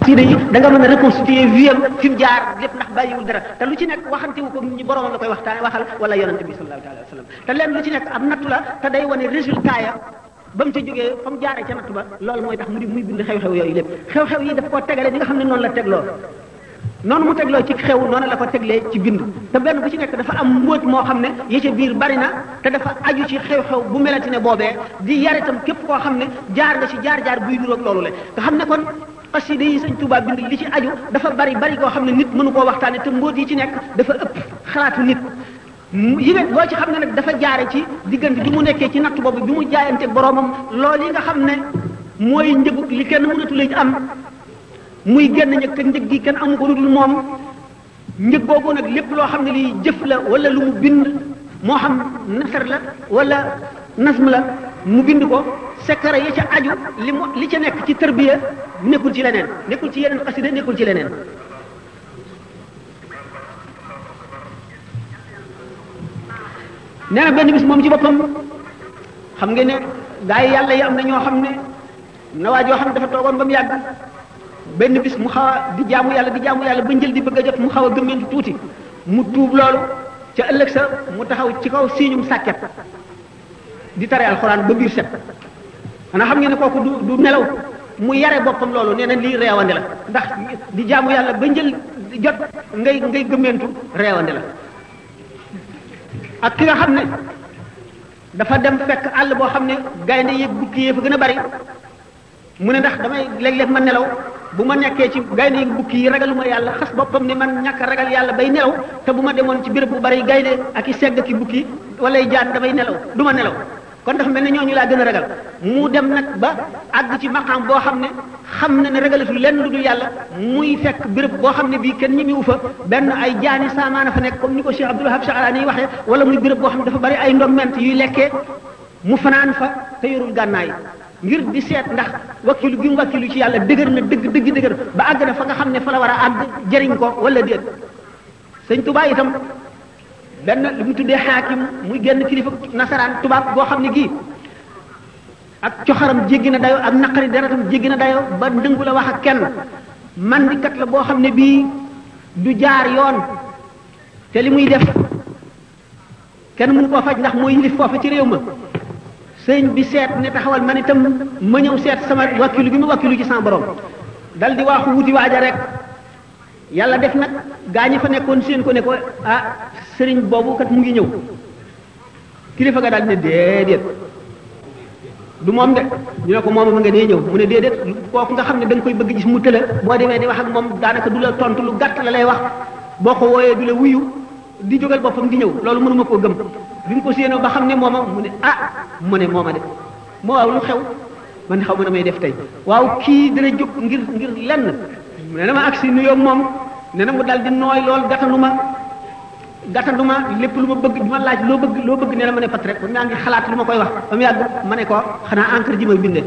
xasida yi da nga mën a reconstituer vie am fi mu jaar lépp ndax bàyyiwul dara te lu ci nekk waxante wu ko nit ñi borom la koy waxtaan waxal wala yonente bi sallallahu taala wa sallam te leen lu ci nekk am nattu la te day wane résultat ya ba mu ca jógee fa mu jaaree ca nattu ba loolu mooy tax mu di muy bind xew-xew yooyu lépp xew-xew yi daf koo tegale ni nga xam ne noonu la tegloo noonu mu tegloo ci xew noonu la ko teglee ci bind te benn bu ci nekk dafa am mbóot moo xam ne ya ca biir bari na te dafa aju ci xew-xew bu melati ne boobee di yar itam képp koo xam ne jaar nga ci jaar-jaar buy duróog loolu le nga xam ne kon xasida yi sëñ Tuubaa bind li ci aju dafa bari bari koo xam ne nit mënu koo waxtaane te mbóot yi ci nekk dafa ëpp xalaatu nit yi nga boo ci xam ne nag dafa jaare ci diggante bi mu nekkee ci natt boobu bi mu jaayante boroomam loolu yi nga xam ne mooy njëgu li kenn mënatu la am muy genn njëkk njëg gi kenn amu ko lu dul moom njëg googu nag lépp loo xam ne lii jëf la wala lu mu bind moo xam nasar la wala nasm la mu bind ko sekara ya ca aju li mu li ca nekk ci tërbiya nekkul ci leneen nekkul ci yeneen xasida nekkul ci leneen nee na benn bis moom ci boppam xam ngeen ne gaa yi yàlla yi am na ñoo xam ne am na waa joo xam ne dafa toogoon ba mu yàgg benn bis mu xaw a di jaamu yàlla di jaamu yàlla ba njël di bëgg a jot mu xaw a gëmmentu tuuti mu tuub loolu ca ëllëg sa mu taxaw ci kaw siiñum sàkket di tare alxuraan ba biir set xanaa xam ngeen ne kooku du du nelaw mu yare boppam loolu nee na lii reewande la ndax di jaamu yàlla ba njël jot ngay ngay gëmmentu reewande la ak ki nga xam ne dafa dem fekk àll boo xam ne gaynde yeeg bukki yee fa gën a bari mu ne ndax damay léeg-léeg ma nelaw bu ma nekkee ci gaynde yeeg bukki yi ragaluma yàlla xas boppam ne man ñàkk a ragal yàlla bay nelaw te bu ma demoon ci béréb bu bari gaynde ak i segg ki bukki walay jaan damay nelaw du ma nelaw kon dafa mel ne ñooñu laa gën a ragal mu dem nag ba àgg ci maqaam boo xam ne xam na ne ragalatul lenn lu dul yàlla muy fekk béréb boo xam ne bii kenn ñi miwu fa benn ay jaani saamaana fa nekk comme ni ko Cheikh Abdul Wahab Sha'rani waxee wala muy béréb boo xam ne dafa bari ay ndoment yuy lekkee mu fanaan fa te yorul gànnaay ngir di seet ndax wakkilu gi mu wakkilu ci yàlla dëgër na dëgg dëgg dëgër ba àgg na fa nga xam ne fa la war a àgg jëriñ ko wala déet sëñ Tuubaa itam benn lu mu tuddee xaakim muy génn kilifa nasaraan tubaab boo xam ne gii ak coxaram jéggi na dayoo ak naqari deretam jéggi na dayoo ba ndëngu la wax ak kenn man di kat la boo xam ne bii du jaar yoon te li muy def kenn mënu koo faj ndax mooy yilif foofa ci réew ma sëñ bi seet ne taxawal man itam ma ñëw seet sama wakkilu gi ma wakkilu ci sama borom dal di waaxu wuti waaja rek yàlla def nag gaa ñi fa nekkoon seen ko ne ko ah sëriñ boobu kat mu ngi ñëw kilifa ga daal ne déedéet du moom de ñu ne ko moom ma nga nee ñëw mu ne déedéet kooku nga xam ne da nga koy bëgg gis mu tëla boo demee di wax ak moom daanaka du la tontu lu gàtt la lay wax boo ko wooyee du la wuyu di jógal boppam di ñëw loolu mënuma koo gëm bi mu ko séenoo ba xam ne mooma mu ne ah mu ne mooma de moo waaw lu xew man xaw ma damay def tey waaw kii dana jóg ngir ngir lenn nee na ma agsi nuyoo moom nee na mu dal di nooy lool gàttanu ma gàttanu ma lépp lu ma bëgg ma laaj loo bëgg loo bëgg nee na ma ne pat rek ba maa ngi xalaat lu ma koy wax ba mu yàgg ma ne ko xanaa encre ji may bindee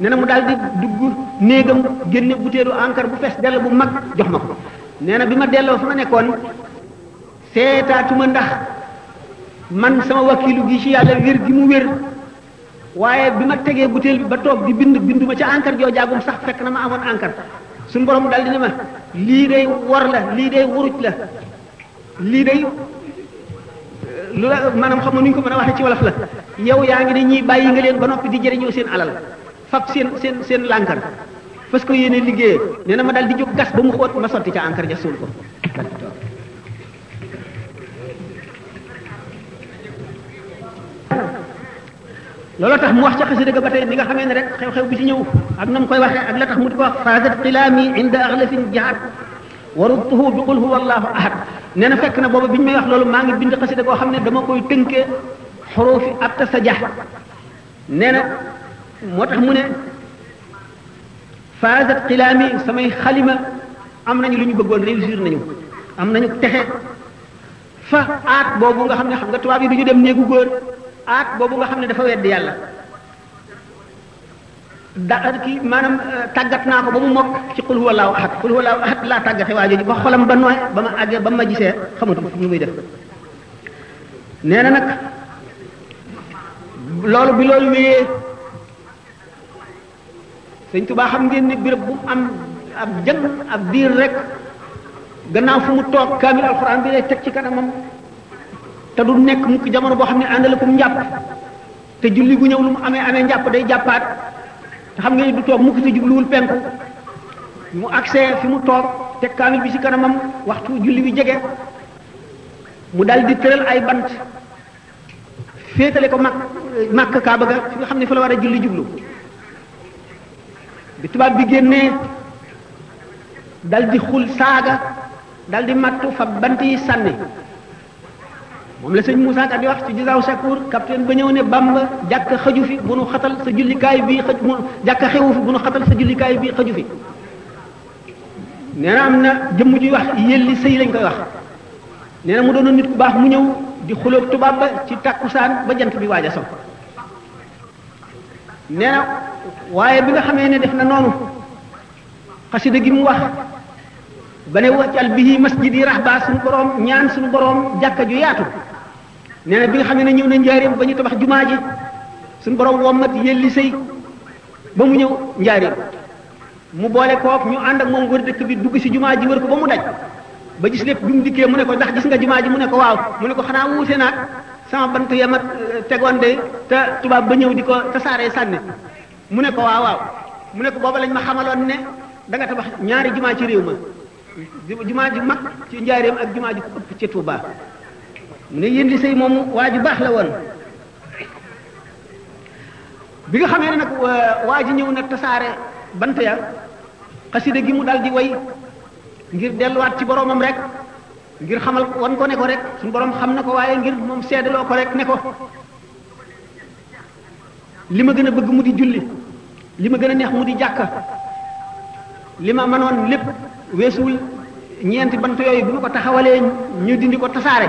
nee na mu daal di dugg néegam génne butéelu encre bu fees dell bu mag jox ma ko nee na bi ma delloo fa ma nekkoon seetaatuma ndax man sama wakilu gi ci yàlla wér gi mu wér waaye bi ma tegee butéel bi ba toog di bind binduma ca encre joo jaagum sax fekk na ma amoon encre suñu borom dal di ne ma lii day war la lii day wuruj la lii day lu la maanaam xam nga nu ñu ko mën a waxee ci wolof la yow yaa ngi ne ñii bàyyi nga leen ba noppi di jëriñoo seen alal fab seen seen seen lànkar parce que yéene liggéey nee na ma daal di jóg gas ba mu xóot ma sotti ca encre ja suul ko dal di toog looloo tax mu wax ca xasida ga ba tey ni nga xamee ne rek xew-xew bi ci ñëw ak na mu koy waxee ak la tax mu di ko wax faasat xilaami inda axlafin jaat warubtuhu bi qul huwa allahu ahad nee na fekk na booba bi ñu may wax loolu maa ngi bind xasida goo xam ne dama koy tënkee xurufi atta sa jax nee na moo tax mu ne faasat xilaami samay xalima am nañu lu ñu bëggoon réussir nañu am nañu texe fa aat boobu nga xam ne xam nga tubaab yi du ñu dem néegu góor aat boobu nga xam ne dafa wedd yàlla da kii maanaam euh, tàggat naa ko ba mu mokk ci xul huwa laahu ahad xul huwa laahu ahad laa tàggate waa jooju ba xolam ba nooy ba ma àggee ba ma gisee xamatu fu muy def nee na nag loolu bi loolu wéyee sëñ Tuubaa xam ngeen ni béréb bu am ab jël ab diir rek gannaaw fu mu toog kaamil alxuraan bi lay teg ci kanamam te du nekk mukk jamono boo xam ne àndale ko mu njàpp te julli gu ñëw lu mu amee amee njàpp day jàppaat te xam nga ni du toog mukk te jubluwul penku mu agsee fi mu toog teg kaamil bi ci kanamam waxtu julli bi jege mu dal di tëral ay bant féetale ko mag màkk kaaba ga fi nga xam ne fa la war a julli jublu bi tubaab bi génnee dal di xul saaga dal di mattu fa bant yi sànni moom la sëñ Moussa Ka di wax ci Jazaaw Shakur capitaine ba ñëw ne Bamba jàkk xaju fi bu nu xatal sa jullikaay bii xaj mu jàkk xewu fi bu nu xatal sa jullikaay bii xaju fi nee na am na jëmm juy wax yëlli sëy lañ koy wax nee na mu doon nit ku baax mu ñëw di xulóog tubaab ba ci takkusaan ba jant bi waaj a so nee na waaye bi nga xamee ne def na noonu xasida gi mu wax ba ne waccal bihi masjid yi rahba suñu boroom ñaan suñu boroom jàkka ju yaatu nee na bi nga xamee ne ñëw na njaareem ba ñu tabax jumaa ji suñu boroom wommat yëlli sëy ba mu ñëw njaareem mu boole kook ñu ànd ak moom wër dëkk bi dugg si jumaa ji wër ko ba mu daj ba gis lépp bi mu dikkee mu ne ko ndax gis nga jumaa ji mu ne ko waaw mu ne ko xanaa wuute naag sama bant ya ma tegoon de te tubaab ba ñëw di ko tasaaree sànni mu ne ko waaw waaw mu ne ko booba lañ ma xamaloon ne da nga tabax ñaari jumaa ci réew ma jumaa ju mag ci njaareem ak jumaa ju ko ëpp ci Touba mu ne yéen li sëy moomu waa ju baax la woon bi nga xamee ne nag waa ji ñëw na tasaare bant ya xasida gi mu dal di way ngir delluwaat ci boromam rek ngir xamal wan ko ne ko rek suñu borom xam na ko waaye ngir moom seedaloo ko rek ne ko li ma gën a bëgg mu di julli li ma gën a neex mu di jàkka li ma mënoon lépp weesuwul ñeenti bant yooyu bu ma ko taxawalee ñu dindi ko tasaare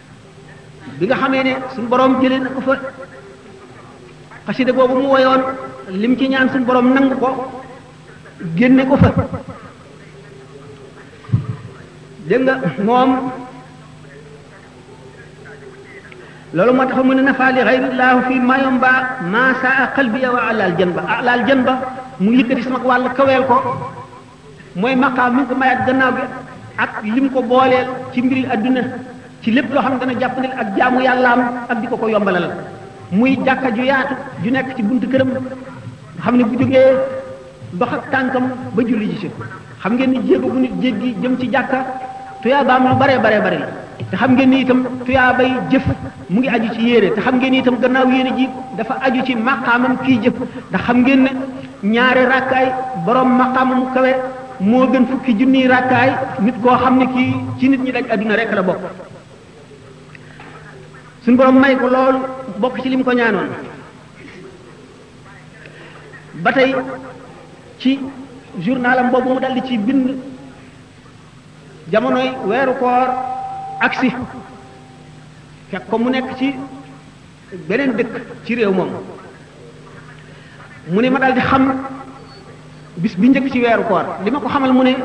bi nga xamee ne suñu borom jëlee na ko fa xasida boobu mu woyoon lim ci ñaan suñu borom nangu ko génne ko fa dégg nga moom loolu moo tax mu ne nafa li xayrillahu fi mayom ba ma saa qalbiya wa alal janba alal janba mu yëkkati sama wàll kaweel ko mooy maqaam mi ngi ko mayaat gannaaw bi ak lim ko booleel ci mbiri adduna ci lépp loo xam ne dana jàppandil ak jaamu yàllaam ak di ko ko yombalal muy jàkka ju yaatu ju nekk ci buntu këram nga xam ne bu jógee dox ak tànkam ba julli ji ci xam ngeen ni jéego bu nit jéggi jëm ci jàkka tuyaabaam lu baree baree bare la te xam ngeen ni itam tuyaabay jëf mu ngi aju ci yéene te xam ngeen ni itam gannaaw yéene ji dafa aju ci maqaamam kii jëf ndax xam ngeen ne ñaari rakkaay borom maqaama mu kawe moo gën fukki junniy rakkaay nit koo xam ne kii ci nit ñi daj adduna rek la bokk suñ borom may ko loolu bokk ci li mu ko ñaanoon ba tey ci journalam boobu mu daldi ci bind jamonoy weeru koor agsi fekk ko mu nekk ci beneen dëkk ci réew moom mu ne ma daal di xam bis bi njëkk ci weeru koor li ma ko xamal mu ne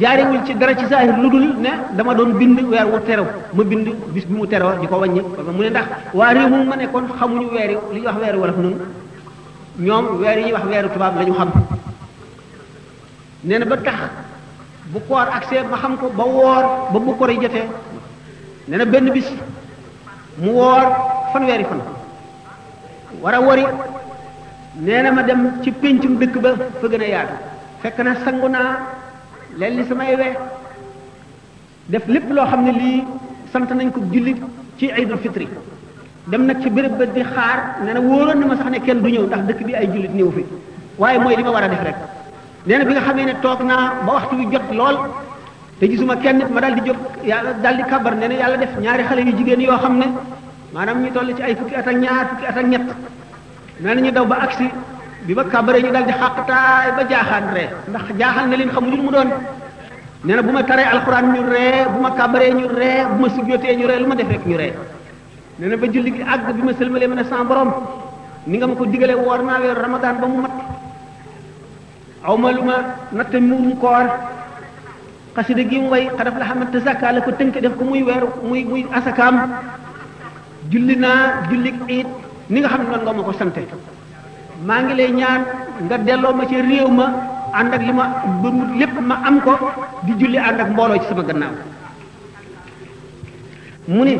jaarewul ci dara ci saahir lu dul ne dama doon bind weer wu terew ma bind bis bi mu teroo di ko wàññi mu ne ndax waa réew moom ma nekkoon xamuñu weer yi li ñuy wax weeru wolof noonu ñoom weer yi ñuy wax weeru tubaab la ñu xam nee na ba tax bu koor ak seet ma xam ko ba woor ba bu koor yi jotee nee na benn bis mu woor fanweeri fan war a wori nee na ma dem ci péncum dëkk ba fa gën a yaatu fekk na sangu naa leen li samay we def lépp loo xam ne lii sant nañ ko jullit ci iidul fitri dem nag ci béréb ba di xaar nee na wóoroon na ma sax ne kenn du ñëw ndax dëkk bi ay jullit ñëw fi waaye mooy li ma war a def rek nee na bi nga xamee ne toog naa ba waxtu wi jot lool te gisuma kenn ma daal di jóg yàlla daal di kabar nee na yàlla def ñaari xale yu jigéen yoo xam ne maanaam ñu toll ci ay fukki at ak ñaar fukki at ak ñett nee na ñu daw ba agsi bi ma kàbbaree ñu daal di xàqtaay ba jaaxaan ree ndax jaaxaan na leen xamuñu lu mu doon nee na bu ma taree alxuraan ñu ree bu ma kàbbaree ñu ree bu ma sujjootee ñu ree lu ma def rek ñu ree nee na ba julli gi àgg bi ma sëlmalee ma ne sans borom ni nga ma ko digalee woor naa weer ramadan ba mu mat aw ma lu ma natt muurum koor xasida gi mu way xadaf la xamat te zakka la ko tënk def ko muy weeru muy muy asakaam julli naa julli it ni nga xam ne noonu nga ma ko sante maa ngi lay ñaan nga delloo ma ci réew ma ànd ak li ma ba mu lépp ma am ko di julli ànd ak mbooloo ci sama gannaaw mu ni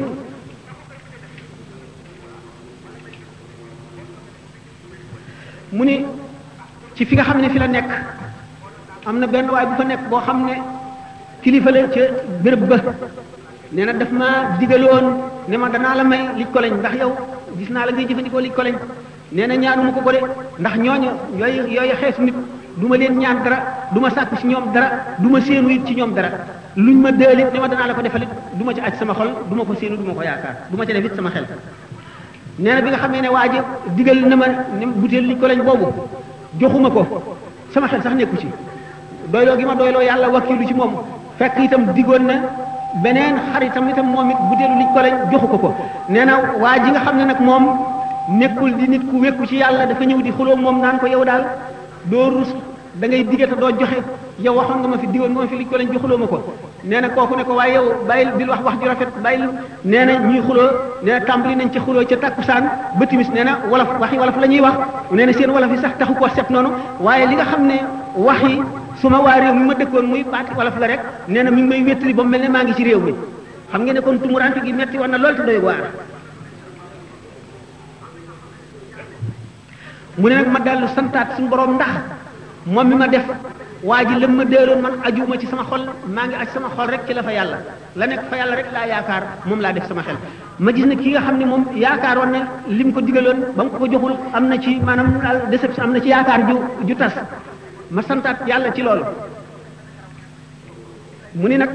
mu ni ci fi nga xam ne fi la nekk am na benn waay bu fa nekk boo xam ne kilifa la ca béréb ba nee na daf ma digaloon ne ma danaa la may lij ko lañ ndax yow gis naa la ngay jëfandikoo lij ko lañ nee na ñaanuma ko ko de ndax ñooñu yooyu yooyu xeesu nit du ma leen ñaan dara du ma sàkku ci ñoom dara du ma séenu it ci ñoom dara luñ ma dëelit ne ma danaa la ko defalit du ma ci aj sama xol du ma ko séenu du ma ko yaakaar du ma ci def it sama xel nee na bi nga xamee ne waa ji digal na ma ne butéel li ko lañ boobu joxuma ko sama xel sax nekku ci doyloo gi ma doyloo yàlla wakkilu ci moom fekk itam digoon na beneen xaritam itam moom it butéelu li ko lañ joxu ko ko nee na waa ji nga xam ne nag moom nekkul di nit ku wékku ci yàlla dafa ñëw di xuloo moom naan ko yow daal doo rus da ngay digge te doo joxe yow waxoon nga ma fi diwoon nga ma fi li ko lañ joxuloo ma ko nee na kooku ne ko waaye yow bàyyil bil wax wax ju rafet bàyyil nee na ñuy xuloo nee na tàmbali nañ ci xuloo ca takkusaan ba timis nee na wolof waxi wolof la ñuy wax nee na seen wolof yi sax taxu koo set noonu waaye li nga xam ne wax yi su ma waa réew mi ma dëkkoon muy baati wolof la rek nee na mi ngi may wéttali ba mu mel ne maa ngi ci réew mi xam ngeen ne kon tumurante gi metti woon na lool te doy waar mu ne nag ma dellu santaat suñu borom ndax moom mi ma def waa ji lëm ma déeloon man ajuma ci sama xol maa ngi aj sama xol rek ci la fa yàlla la nekk fa yàlla rek laa yaakaar moom laa def sama xel ma gis ne ki nga xam ne moom yaakaaroon na li mu ko digaloon ba mu ko joxul am na ci maanaam daal déception am na ci yaakaar ju ju tas ma santaat yàlla ci loolu mu ni nag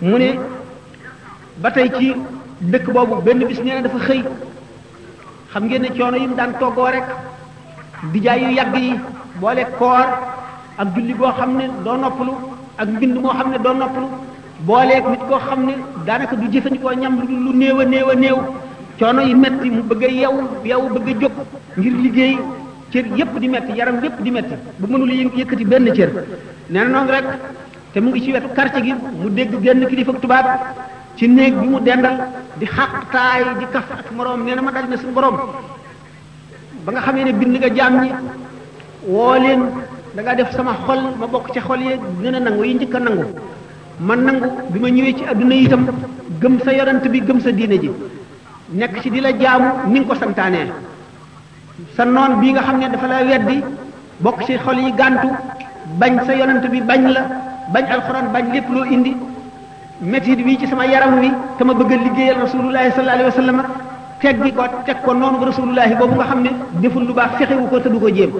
mu ne ba tey ci dëkk boobu benn bis nee na dafa xëy xam ngeen ne coono yi mu daan toggoo rek di jaay yu yàgg yi boole koor ak julli goo xam ne doo noppalu ak mbind moo xam ne doo noppalu booleeg nit koo xam ne daanaka du jëfandikoo ñam lu lu néew a néew a néew coono yi metti mu bëgg a yew yew bëgg a jóg ngir liggéey cër yépp di metti yaram yépp di metti bu mënul yë- yëkkati benn cër nee na noonu rek te mu ngi ci wetu quartier gi mu dégg genn kilifa tubaab ci néeg bi mu dendal di xàqtaay di kaf ak moroom nee na ma dal na suñu borom ba nga xamee ne bind nga jaam ñi woo leen da nga def sama xol ma bokk ci xol yi gën a nangu yi njëkk a nangu ma nangu bi ma ñëwee ci adduna yi itam gëm sa yonent bi gëm sa diine ji nekk ci di la jaamu ni nga ko santaanee sa noon bii nga xam ne dafa la weddi bokk ci xol yi gàntu bañ sa yonent bi bañ la bañ alxuraan bañ lépp loo indi métit wi ci sama yaram wi te ma bëgg a liggéeyal rasulullahi sallallahu alayhi wa sallam teggi ko teg ko noonu ba rasulullahi boobu nga xam ne deful lu baax fexewu ko te du ko jéem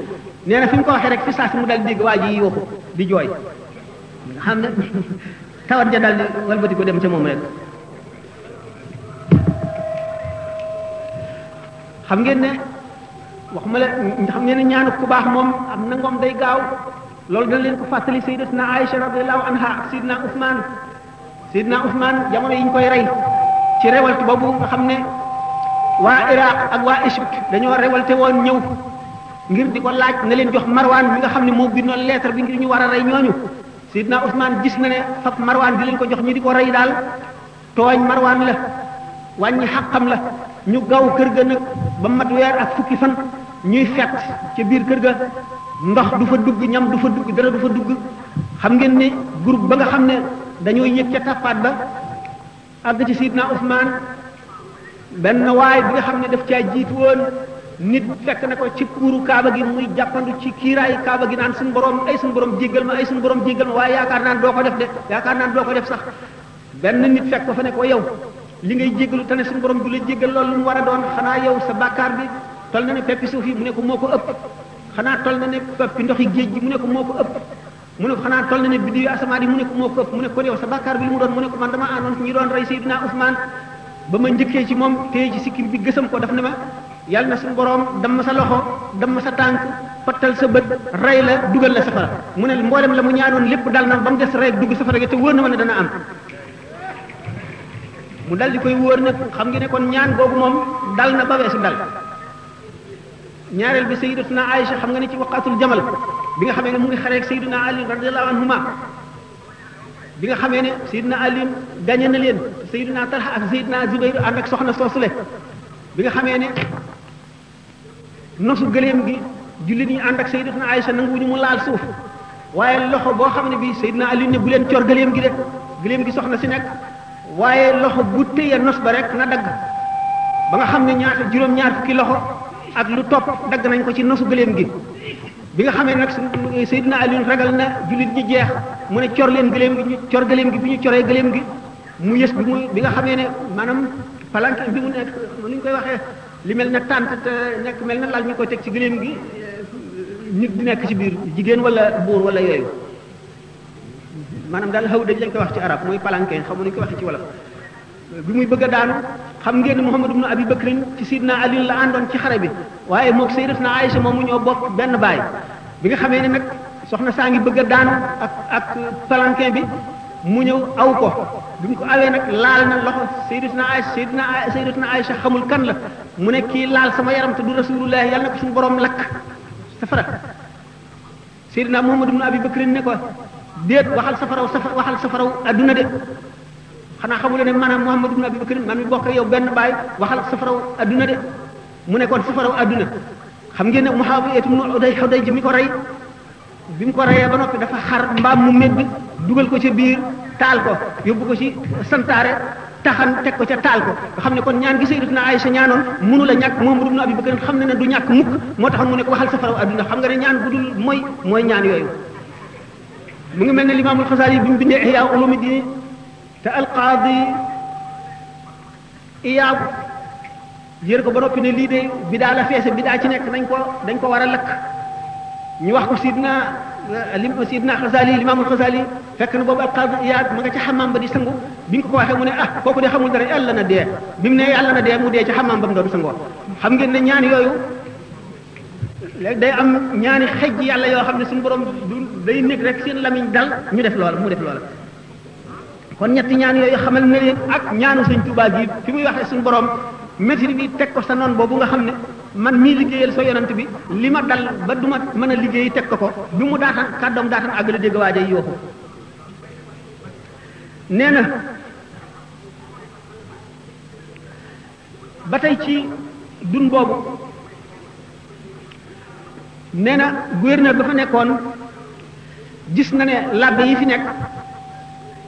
nee na fi mu ko waxee rek fi saa si mu dal dégg waa ji yooxu di jooy nga xam ne tawat ja dal di walbati ko dem ca moom rek xam ngeen ne waxuma la xam ngeen ne ñaanu ku baax moom am na ngoom day gaaw loolu dana leen ko fàttali sayyidatuna Aïcha radiyallahu anha ak sayyidina Ousmane sayyidina Ousmane jamono yi ñu koy rey ci révolte boobu nga xam ne waa Iraq ak waa Égypte dañoo révolté woon ñëw ngir di ko laaj na leen jox Marwan mi nga xam ne moo bindoon lettre bi ngir ñu war a rey ñooñu sayyidina Ousmane gis na ne fab Marwan di leen ko jox ñu di ko rey daal tooñ marwaan la wàññi xàqam la ñu gaw kër ga nag ba mat weer ak fukki fan ñuy fett ca biir kër ga ndox du fa dugg ñam du fa dugg dara du fa dugg xam ngeen ni groupe ba nga xam ne dañoo yëg ca tappaat ba àgg ci Sidna Ousmane benn waay bi nga xam ne daf caa jiitu woon nit fekk na ko ci kuuru kaaba gi muy jàppandu ci kiiraayu kaaba gi naan suñu borom ay suñu borom jéggal ma ay suñu borom jéggal ma waaye yaakaar naan doo ko def de yaakaar naan doo ko def sax benn nit fekk ko fa ne ko yow li ngay jéggalu tane suñu borom du la jéggal loolu lu mu war a doon xanaa yow sa bàkkaar bi tol na ne peppi suuf yi mu ne ko moo ko ëpp xanaa tol na ne peppi ndoxi géej gi mu ne ko moo ko ëpp mu ne ko xanaa tol na ne biddiwi asamaan yi mu ne ko moo ko ëpp mu ne ko yow sa bàkkaar bi lu mu doon mu ne ko man dama àndoon ci ñi doon rey Seydina Ousmane ba ma njëkkee ci moom téye ci sikkim bi gësam ko daf ne ma yàlla na suñu boroom dam ma sa loxo dam ma sa tànk pattal sa bët rey la dugal la safara mu ne mboolem la mu ñaanoon lépp dal na ba mu des rey dugg safara gi te wóor na ma ne dana am mu dal di koy wóor nag xam nga ne kon ñaan googu moom dal na ba weesu dal ñaareel bi sayyidatuna Aïcha xam nga ne ci waqatul jamal bi nga xamee ne mu ngi xareeg sayyiduna Ali radiyallahu anhuma bi nga xamee ne Seydina Ali gañe na leen Seydina Talha ak Seydina Zubayr ànd ak soxna soosule bi nga xamee ne nosu gëléem gi jullit ñi ànd ak Seydatuna Aïcha nanguwuñu mu laal suuf waaye loxo boo xam ne bii Seydina Ali ne bu leen cor gëléem gi de gëléem gi soxna si nekk waaye loxo bu téye nos ba rek na dagg ba nga xam ne ñaata juróom-ñaar fukki loxo ak lu topp dagg nañ ko ci nosu gëléem gi bi nga xamee nag suñu Seydina Alioune ragal na jullit ñi jeex mu ne cor leen gëléem gi ñu cor gëléem gi bi ñu coree gëléem gi mu yës bi mu bi nga xamee ne maanaam palank bi mu nekk nu ñu koy waxee li mel na tànt te nekk mel na laal ñu koy teg ci gëléem gi nit di nekk ci biir jigéen wala buur wala yooyu maanaam daal xaw dañ lañ koy wax ci arab mooy palanke xamu nañu koy waxee ci wolof bi muy bëgg a daanu xam ngeen ne Muhammad ibn Abi Bakrin ci Sidna Ali la àndoon ci xare bi waaye moog Sayyidatuna Aïcha moomu ñoo bokk benn baay bi nga xamee ne nag soxna saa ngi bëgg a daanu ak ak palanquin bi mu ñëw aw ko bi mu ko awee nag laal na loxo Sayyidatuna Aïcha Sayyidatuna Sayyidatuna Aïcha xamul kan la mu ne kii laal sama yaram te du Rasulullah yàlla na ko suñu borom lakk safara Seydina Muhammad ibn Abi Bakr ne ko déet waxal safaraw safar waxal safaraw adduna de xanaa xamule ne maanaam Muhammad ibn Abi Bakr man mi bokk yow benn baay waxal safaraw adduna de mu ne kon safaraw adduna xam ngeen ne Muawiya ibn Uday Hudayj mi ko rey bi mu ko reyee ba noppi dafa xar mbaam mu medd dugal ko ca biir taal ko yóbbu ko ci santaare taxan teg ko ca taal ko nga xam ne kon ñaan gi sayyidatuna Aïcha ñaanoon mënu la ñàkk moom ibnu Abi Bakr xam ne ne du ñàkk mukk moo taxoon mu ne ko waxal safara wa adduna xam nga ne ñaan bu dul mooy mooy ñaan yooyu mu ngi mel ne limaamul Xasaali bi mu bindee Ihya Ulumuddin te alqaadi Iyaab yër ko ba noppi ne lii de bidaa la feese bidaa ci nekk nañ ko dañ ko war a lakk ñu wax ko sidna lim sidna xasali limaamul xasali fekk na boobu alqaadi iyaad ma nga ca xamaam ba di sangu bi nga ko waxee mu ne ah kooku de xamul dara yàlla na dee bi mu ne yàlla na dee mu dee ca xamaam ba mu doon sangoo xam ngeen ne ñaan yooyu léegi day am ñaani xej yàlla yoo xam ne suñu borom du day nekk rek seen lamiñ dal ñu def loola mu def loola kon ñetti ñaan yooyu xamal na leen ak ñaanu sëñ Tuubaa gi fi muy waxee suñu borom métri bi teg ko sa noon boobu nga xam ne man mii liggéeyal sa yonant bi li ma dal ba du ma mën a liggéey teg ko ko bi mu daatan kàddoom daatan àggale dégg waa jay yooxu nee na ba tey ci dun boobu nee na gouverneur ba fa nekkoon gis na ne làbbe yi fi nekk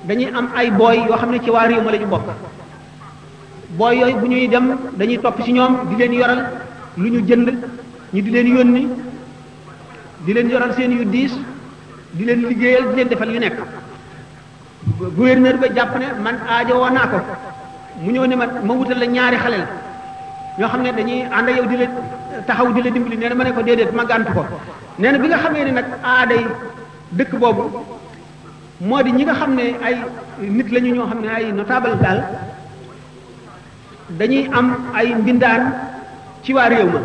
dañuy am ay booy yoo xam ne ci waa réew ma la ñu bokk booy yooyu bu ñuy dem dañuy topp ci ñoom di leen yoral lu ñu jënd ñu di leen yónni di leen yoral seen yu diis di leen liggéeyal di leen defal yu nekk gouverneur ba jàpp ne man aajo woon naa ko mu ñëw ne ma ma wutal la ñaari xale la ñoo xam ne dañuy ànd ak yow di la taxaw di la dimbali nee na ma ne ko déedéet ma gàntu ko nee na bi nga xamee ne nag aaday dëkk boobu moo di ñi nga xam ne ay nit lañu ñoo xam ne ay notable daal dañuy am ay mbindaan ci waa réew ma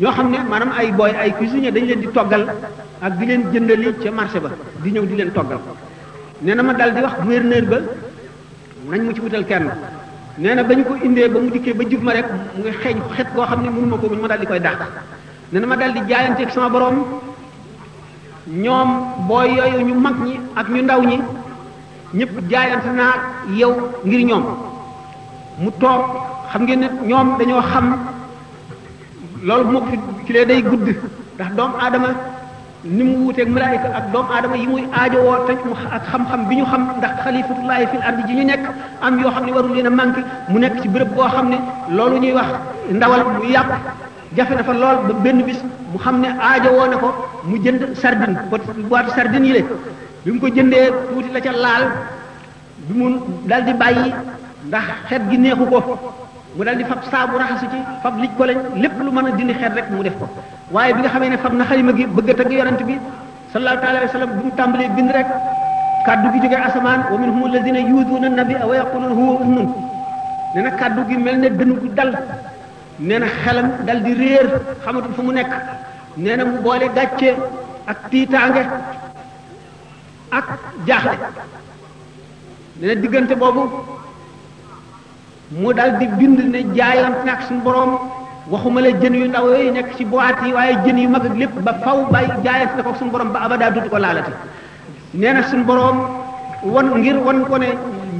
ñoo xam ne maanaam ay booy ay cuisinier dañ leen di toggal ak di leen jëndali ca marché ba di ñëw di leen toggal nee na ma dal di wax gouverneur ba nañ mu ci wutal kenn nee na ba ñu ko indee ba mu dikkee ba jub ma rek mu ngi xeeñ xet koo xam ne mënu ma ko muñ ma dal di koy dàq nee na ma dal di jaayanteeg sama borom ñoom booy yooyu ñu mag ñi ak ñu ndaw ñi ñëpp jaayante naa yow ngir ñoom mu toog xam ngeen ne ñoom dañoo xam loolu bu ma ko fi lee day gudd ndax doomu aadama ni mu wuuteeg malaayika ak doomu aadama yi muy aajowoo te ak xam-xam bi ñu xam ndax xalifatullahi fil ardi ji ñu nekk am yoo xam ne warul leen a manqué mu nekk ci bërëb boo xam ne loolu ñuy wax ndawal mu yàpp jafe na fa lool ba benn bis mu xam ne aajowoo na ko mu jënd sardine pot boîte sardine yi le bi mu ko jëndee tuuti la ca laal bi mu dal di bàyyi ndax xet gi neexu ko mu dal di fab saabu raxasu ci fab lij ko lañ lépp lu mën a dindi xet rek mu def ko waaye bi nga xamee ne fab na xalima gi bëgg a tagg yonent bi sallallahu taala alayhi wa sallam bi mu tàmbalee bind rek kaddu gi jógee asamaan wa minhum alladina yuuduuna nabi wa yaquluuna huwa unnun ne na kaddu gi mel ne dënu gu dal nee na xelam dal di réer xamatul fu mu nekk nee na mu boole gàcce ak tiitaange ak jaaxle nee na diggante boobu mu dal di bind ne jaayoon naag suñu boroom waxuma la jën yu ndaw yooyu nekk ci boîte yi waaye jën yu mag ak lépp ba faw bay jaayante na ko suñu borom ba abada dutu ko laalati nee na suñu borom wan ngir wan ko ne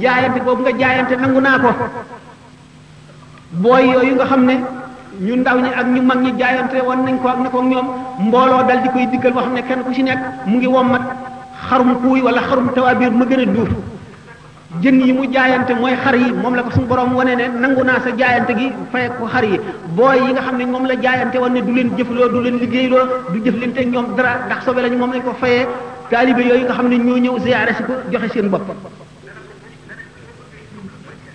jaayante boobu nga jaayante nangu naa ko booy yooyu nga xam ne ñu ndaw ñi ak ñu mag ñi jaayante woon nañ ko ak ne ko ñoom mbooloo dal di koy dikkal boo xam ne kenn ku ci nekk mu ngi wommat xarum kuuy wala xarum tawaabiir ma gën a duuf jën yi mu jaayante mooy xar yi moom la ko suñu borom wane ne nangu naa sa jaayante gi fay ko xar yi booy yi nga xam ne moom la jaayante woon ne du leen jëfloo du leen liggéeyloo du jëflante ak ñoom dara ndax sobe lañu moom lañ ko fayee taalibe yooyu nga xam ne ñoo ñëw ziyaare si ko joxe seen bopp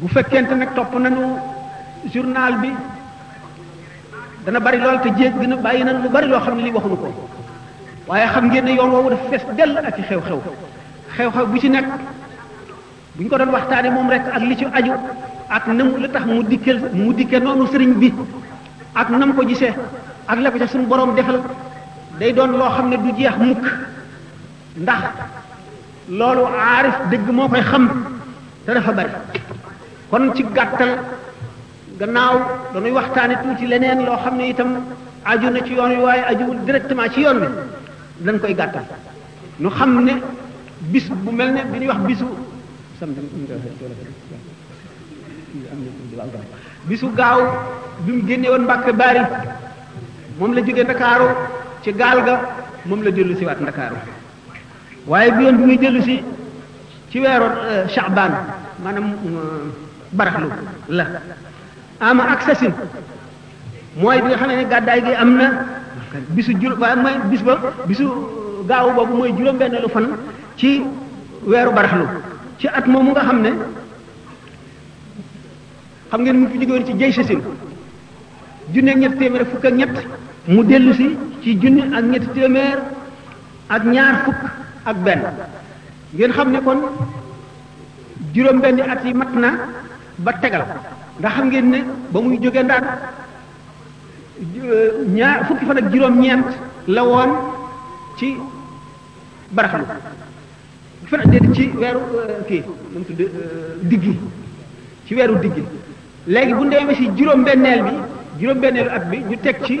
bu fekkente nag topp nañu journal bi dana bari lool te jéeg dina bàyyi nañ lu bari loo xam ne li waxuñu ko waaye xam ngeen ne yoon woowu dafa fees dell ak ci xew-xew xew-xew bu ci nekk bu ñu ko doon waxtaanee moom rek ak li ci aju ak na mu la tax mu dikke mu dikke noonu sëriñ bi ak nam ko gisee ak la ko ca suñu borom defal day doon loo xam ne du jeex mukk ndax loolu aarif dëgg moo koy xam te dafa bari kon ci gàttal gannaaw dañuy waxtaane tuuti leneen loo xam ne itam aju na ci yoon wi waaye ajuwul directement ci yoon wi dañ koy gàttal ñu xam ne bis bu mel ne bi ñuy wax bisu samedi bisu gaaw bi mu génne woon Mbàkke Bari moom la jóge Ndakaaru ci gaal ga moom la dellu siwaat Ndakaaru waaye bi yoon bi muy dellu si ci weeru Shaaban maanaam baraxlu la ama ak sasin mooy bi nga xam ne gàddaay gi am na bisu jur waaye mooy bis ba bisu gaawu boobu mooy juróom-benn lu fan ci weeru baraxlu ci at moomu nga xam ne xam ngeen mu fi jógewoon ci jëy sasin junne ak ñetti téeméer fukk ak ñett mu dellu si ci junne ak ñetti téeméer ak ñaar fukk ak benn ngeen xam ne kon juróom benni at yi mat na ba tegal ndax xam ngeen ne ba muy jóge ndar ñaar fukki fan ak juróom ñeent la woon ci baraxlu fan ak déet ci weeru kii nu mu tudd diggi ci weeru diggi léegi bu ndee ba si juróom benneel bi juróom benneelu at bi ñu teg ci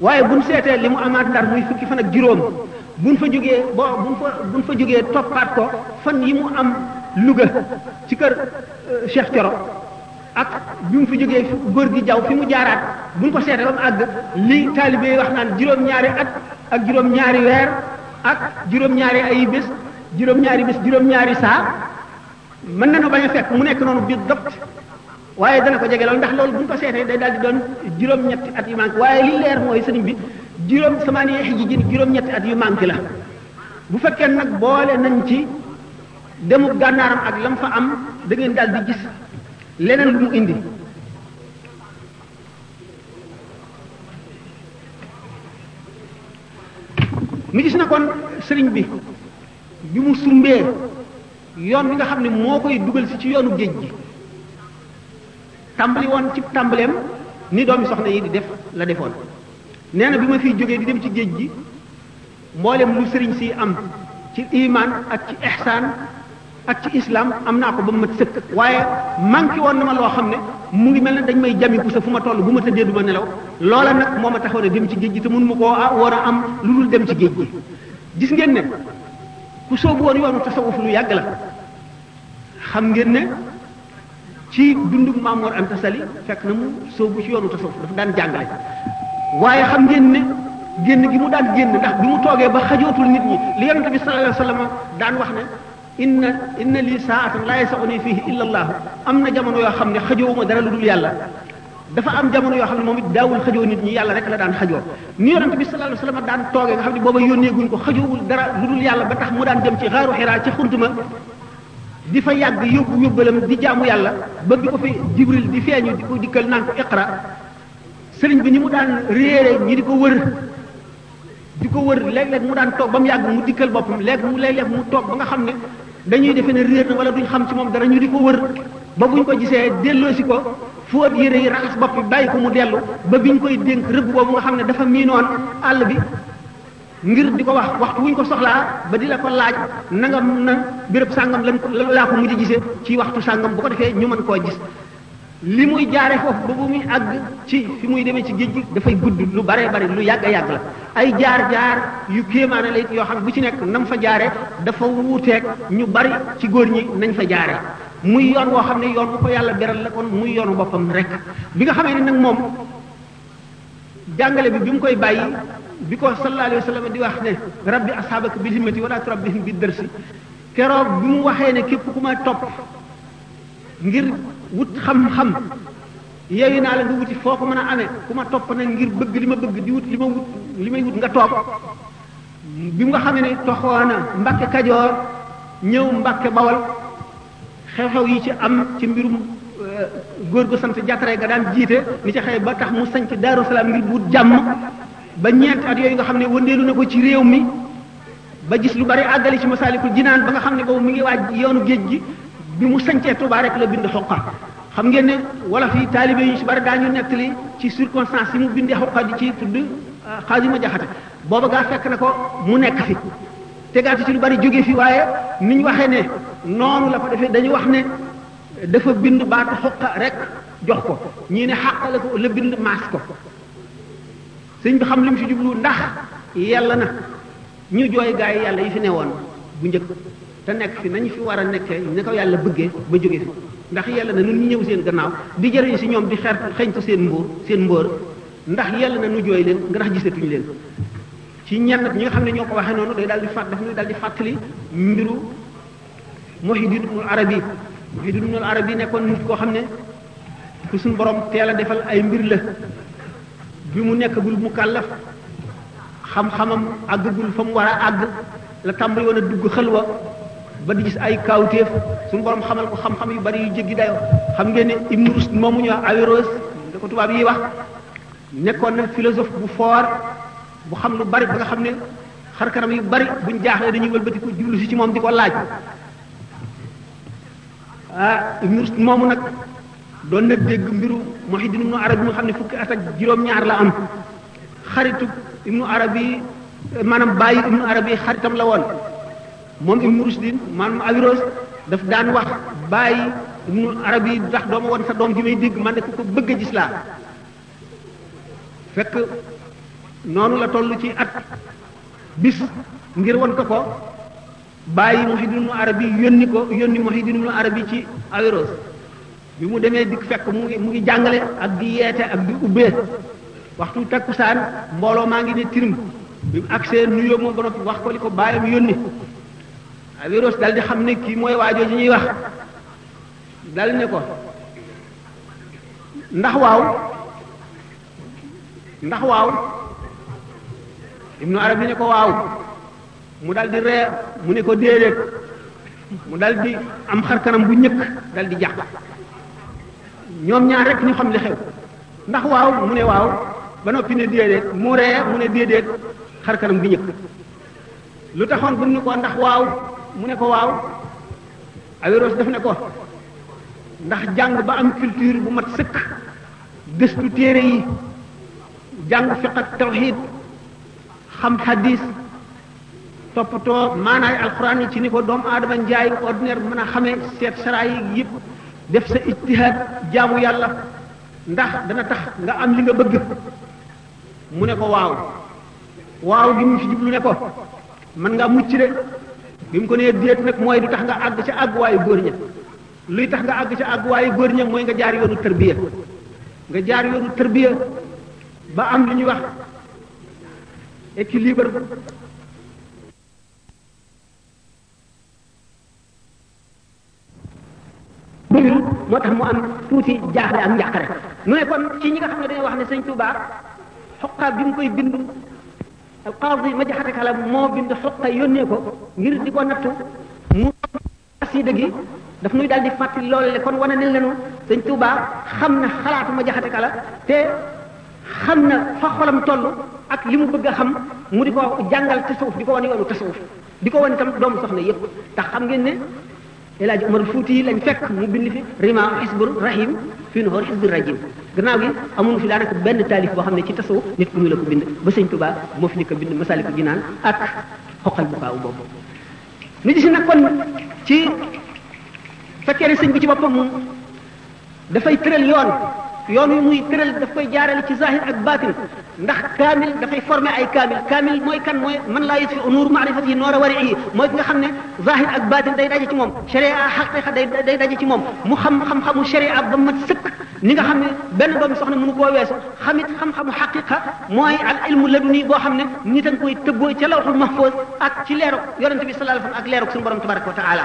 waaye buñ seetee li mu amaat ndar muy fukki fan ak juróom buñ fa jógee boo buñ fa buñ fa jógee toppaat ko fan yi mu am Louga ci kër Cheikh Thioro ak bi mu fi jógee góor gi jaw fi mu jaaraat buñ ko seetee ba mu àgg li taalibe yi wax naan juróom-ñaari at ak juróom-ñaari weer ak juróom-ñaari ay bés juróom-ñaari bés juróom-ñaari saa mën nañu bañ a fekk mu nekk noonu bi dëpp waaye dana ko jege loolu ndax loolu bu ñu ko seetee day daal di doon juróom-ñetti at yu manqué waaye li leer mooy sëriñ bi juróom samaani yeex ji jin juróom-ñetti at yu manqué la bu fekkee nag boole nañ ci demu gànnaaram ak lam fa am da ngeen daal di gis leneen lu mu indi mu gis na kon sëriñ bi bi mu sumbee yoon wi nga xam ne moo koy dugal si ci yoonu géej gi tàmbali woon ci tàmbaleem ni doomi soxna yi di def la defoon nee na bi ma fiy jógee di dem ci géej gi mboolem lu sëriñ si am ci iman ak ci ihsaan ak ci islam am naa ko ba mu mat sëkk waaye manqué woon na ma loo xam ne mu ngi mel ne dañ may jami pousa fu ma toll bu ma tëddee du ma nelaw loola nag moo ma taxoon a dem ci géej gi te mun ma koo war a am lu dul dem ci géej gi gis ngeen ne ku soobu woon yoonu tasawuf lu yàgg la xam ngeen ne ci dundu Maam Mor Anta Sali fekk na mu soobu ci yoonu tasawuf dafa daan jàngale waaye xam ngeen ne génn gi mu daan génn ndax bi mu toogee ba xajootul nit ñi li yonent bi sallallahu alayhi wa sallam daan wax ne inna inna lii saatan laa yasauni fihi illa allah am na jamono yoo xam ne xajoowuma dara lu dul yàlla dafa am jamono yoo xam ne moom it daawul xajoo nit ñi yàlla rek la daan xajoo ni yonent bi sallallahu alayhi wasallam daan toogee nga xam ne booba yónneeguñ ko xajoowul dara lu dul yàlla ba tax mu daan dem ci xaaru xiraa ci xuntuma di fa yàgg yóbbu yóbbalam di jaamu yàlla ba bi ko fi jibril di feeñu di ko dikkal naan ko iqra sëriñ bi ni mu daan réere ñi di ko wër di ko wër léeg-léeg mu daan toog ba mu yàgg mu dikkal boppam léeg mu léeg-léeg mu toog ba nga xam ne dañuy defe ne réer na wala duñ xam ci moom dara ñu di ko wër ba buñ ko gisee delloosi ko fóot yére yi raxas bopp bi bàyyi ko mu dellu ba biñ koy dénk rëbb boobu nga xam ne dafa miinoon àll bi ngir di ko wax waxtu wuñ ko soxlaa ba di la ko laaj nangam na béréb sàngam lañ ko laa ko mujj gisee ci waxtu sàngam bu ko defee ñu mën koo gis li muy jaare foofu ba bu muy àgg ci fi muy demee ci géej gi dafay gudd lu baree bari lu yàgg a yàgg la ay jaar-jaar yu kéemaane la yoo xam bu ci nekk nam fa jaare dafa wuuteeg ñu bari ci góor ñi nañ fa jaare muy yoon woo xam ne yoon bu ko yàlla beral la kon muy yoonu boppam rek bi nga xamee ne nag moom jàngale bi bi mu koy bàyyi bi ko sallallahu alayhi wa sallam di wax ne rabbi ashaabaka bil himmati wala turabbihim bi dërsi keroog bi mu waxee ne képp ku ma topp ngir wut xam-xam yeewi naa la nga wuti foo ko mën a amee ku ma topp nag ngir bëgg li ma bëgg di wut li ma wut li may wut nga toog bi nga xamee ne toxoona Mbàkke Kajoor ñëw Mbàkke Bawol xew-xew yi ci am ci mbirum euh, góor gu sant jàttare ga daan jiite ni ci xëy ba tax mu sañc Daaru Salaam ngir wut jàmm ba ñeenti at yooyu nga xam ne wëndeelu na ko ci réew mi ba gis lu bari àggali ci masaalikul jinaan ba nga xam ne boobu mi ngi waaj yoonu géej gi bi mu sañcee Tuubaa rek la bind xoqa xam ngeen ne wolof yi taalibe yu si bari daañu nettali ci circonstance yi mu bindee xoqa di ci tudd xaadima jaxate booba gaa fekk na ko mu nekk fi tegaatu ci lu bari jóge fi waaye ni ñu waxee ne noonu la ko defee dañu wax ne dafa bind baatu xoqa rek jox ko ñii ne xàq la ko la bind maas ko sëñ bi xam li mu ci jublu ndax yàlla na ñu jooy gaa yi yàlla yi fi newoon bu njëkk te nekk fi nañu fi war a nekkee ne ko yàlla bëggee ba jóge fi ndax yàlla na nun ñu ñëw seen gannaaw di jëriñ si ñoom di xeer xeñtu seen mbóor seen mbóor ndax yàlla na nu jooy leen nga ndax gisatuñu leen ci ñenn ñi nga xam ne ñoo ko waxee noonu day daal di fàtt daf ñuy daal di fàttali mbiru Muhyiddin Ibn Arabi Muhyiddin Ibn Arabi nekkoon nit koo xam ne ku suñu borom teel a defal ay mbir la bi mu nekkagul mu kàllaf xam-xamam àggagul fa mu war a àgg la tàmbali woon a dugg xëlwa ba di gis ay kaawteef suñu borom xamal ko xam-xam yu bari yu jéggi dayo xam ngeen ne Ibn Rushd moomu ñu wax Averroës da ko tubaab yi wax nekkoon na philosophe bu fort bu xam lu bari ba nga xam ne xar kanam yu bari buñ jaaxlee dañuy wëlbati ko jublu si ci moom di ko laaj ah ibnu rushd moomu nag doon na dégg mbiru muhiddin ibnu arabi mu xam ne fukki at ak juróom-ñaar la am xaritu ibnu arabi maanaam bàyyi ibnu arabi xaritam la woon moom ibnu rushdin maanaam awiros daf daan wax bàyyi ibnu arabi ndax dooma woon sa doom ji may dégg man ne ku ko bëgg a gis laa fekk noonu la toll ci at bis ngir won ko ko bàyyi Muhyiddin Ibn Arabi yónni ko yónni Muhyiddin Ibn Arabi ci Averroès bi mu demee dikk fekk mu ngi mu ngi jàngale ak di yeete ak di ubbee waxtu takkusaan mbooloo maa ngi ne tirim bi mu agsee nuyoo moom ba noppi wax ko li ko bàyyam yónni Averroès dal di xam ne kii mooy waajoo ji ñuy wax dal ne ko ndax waaw ndax waaw ibnu arabi ne ko waaw mu dal di ree mu ne ko déedéet mu dal di am xar kanam bu ñëkk dal di jàq ñoom ñaar rek ñu xam li xew ndax waaw mu ne waaw ba noppi ne déedéet mu ree mu ne déedéet xar kanam bu ñëkk lu taxoon bu ñu ko ndax waaw mu ne ko waaw Averroës daf ne ko ndax jàng ba am culture bu mat sëkk gëstu téere yi jàng fiq ak tawxiid xam xadis toppatoo maanaay alxuraan yi ci ni ko doomu aadama njaay ordinaire mën a xamee seet sara yi yëpp def sa ijtihaad jaamu yàlla ndax dana tax nga am li nga bëgg mu ne ko waaw waaw gi mu ci jublu ne ko mën nga mucc de bi mu ko nee déet nag mooy du tax nga àgg ca àgguwaayu góor ña luy tax nga àgg ca àgguwaayu góor ña mooy nga jaar yoonu tërbiya nga jaar yoonu tërbiya ba am lu ñuy wax équilibre dundul moo tax mu am tuuti jaaxle ak njàqare mu ne kon ci ñi nga xam ne dañoo wax ne sëñ Tuubaa xoqaa bi mu koy bind alqaadi ma jaxate kala moo bind xoqa yónnee ko ngir di ko nattu mu xasida gi daf nuy daal di fàttali loolu le kon wane nañ lenu sëñ Tuubaa xam na xalaatu ma jaxate kala te xam na fa xolam toll ak li mu bëgg a xam mu di ko jàngal tasawuf di ko wan yoonu tasawuf di ko wan itam doomu soxna yëpp tax xam ngeen ne El Hadj Omar Fouti yi lañ fekk mu bind fi rima xisbur rahim fii nu xool xisbur rajim gannaaw gi amuñu fi daanaka benn taalif boo xam ne ci tasawuf nit ku ñu la ko bind ba sëñ Tuubaa moo fi ni ko bind masali ko ginaan ak xoqal bu kaaw boobu nu gis nag kon ci fekkee ne sëñ bi ci boppam dafay tëral yoon yoon wi muy tëral daf koy jaarale ci zahir ak baatin ndax kaamil dafay former ay kaamil kaamil mooy kan mooy man laa yutfi nuur maarifat yi noor a wari yi mooy ki nga xam ne zahir ak baatin day daje ci moom sharia xaqiqa day day daje ci moom mu xam xam-xamu sharia ba mat sëkk ni nga xam ne benn doomi soxna mënu koo weesu xamit xam-xamu xaqiqa mooy al ilmu laduni boo xam ne nit a koy tëggoo ca lawxul mahfuz ak ci leeru yonente bi sallallahu alayhi wasallam ak leeru suñu borom tabaraka wa taala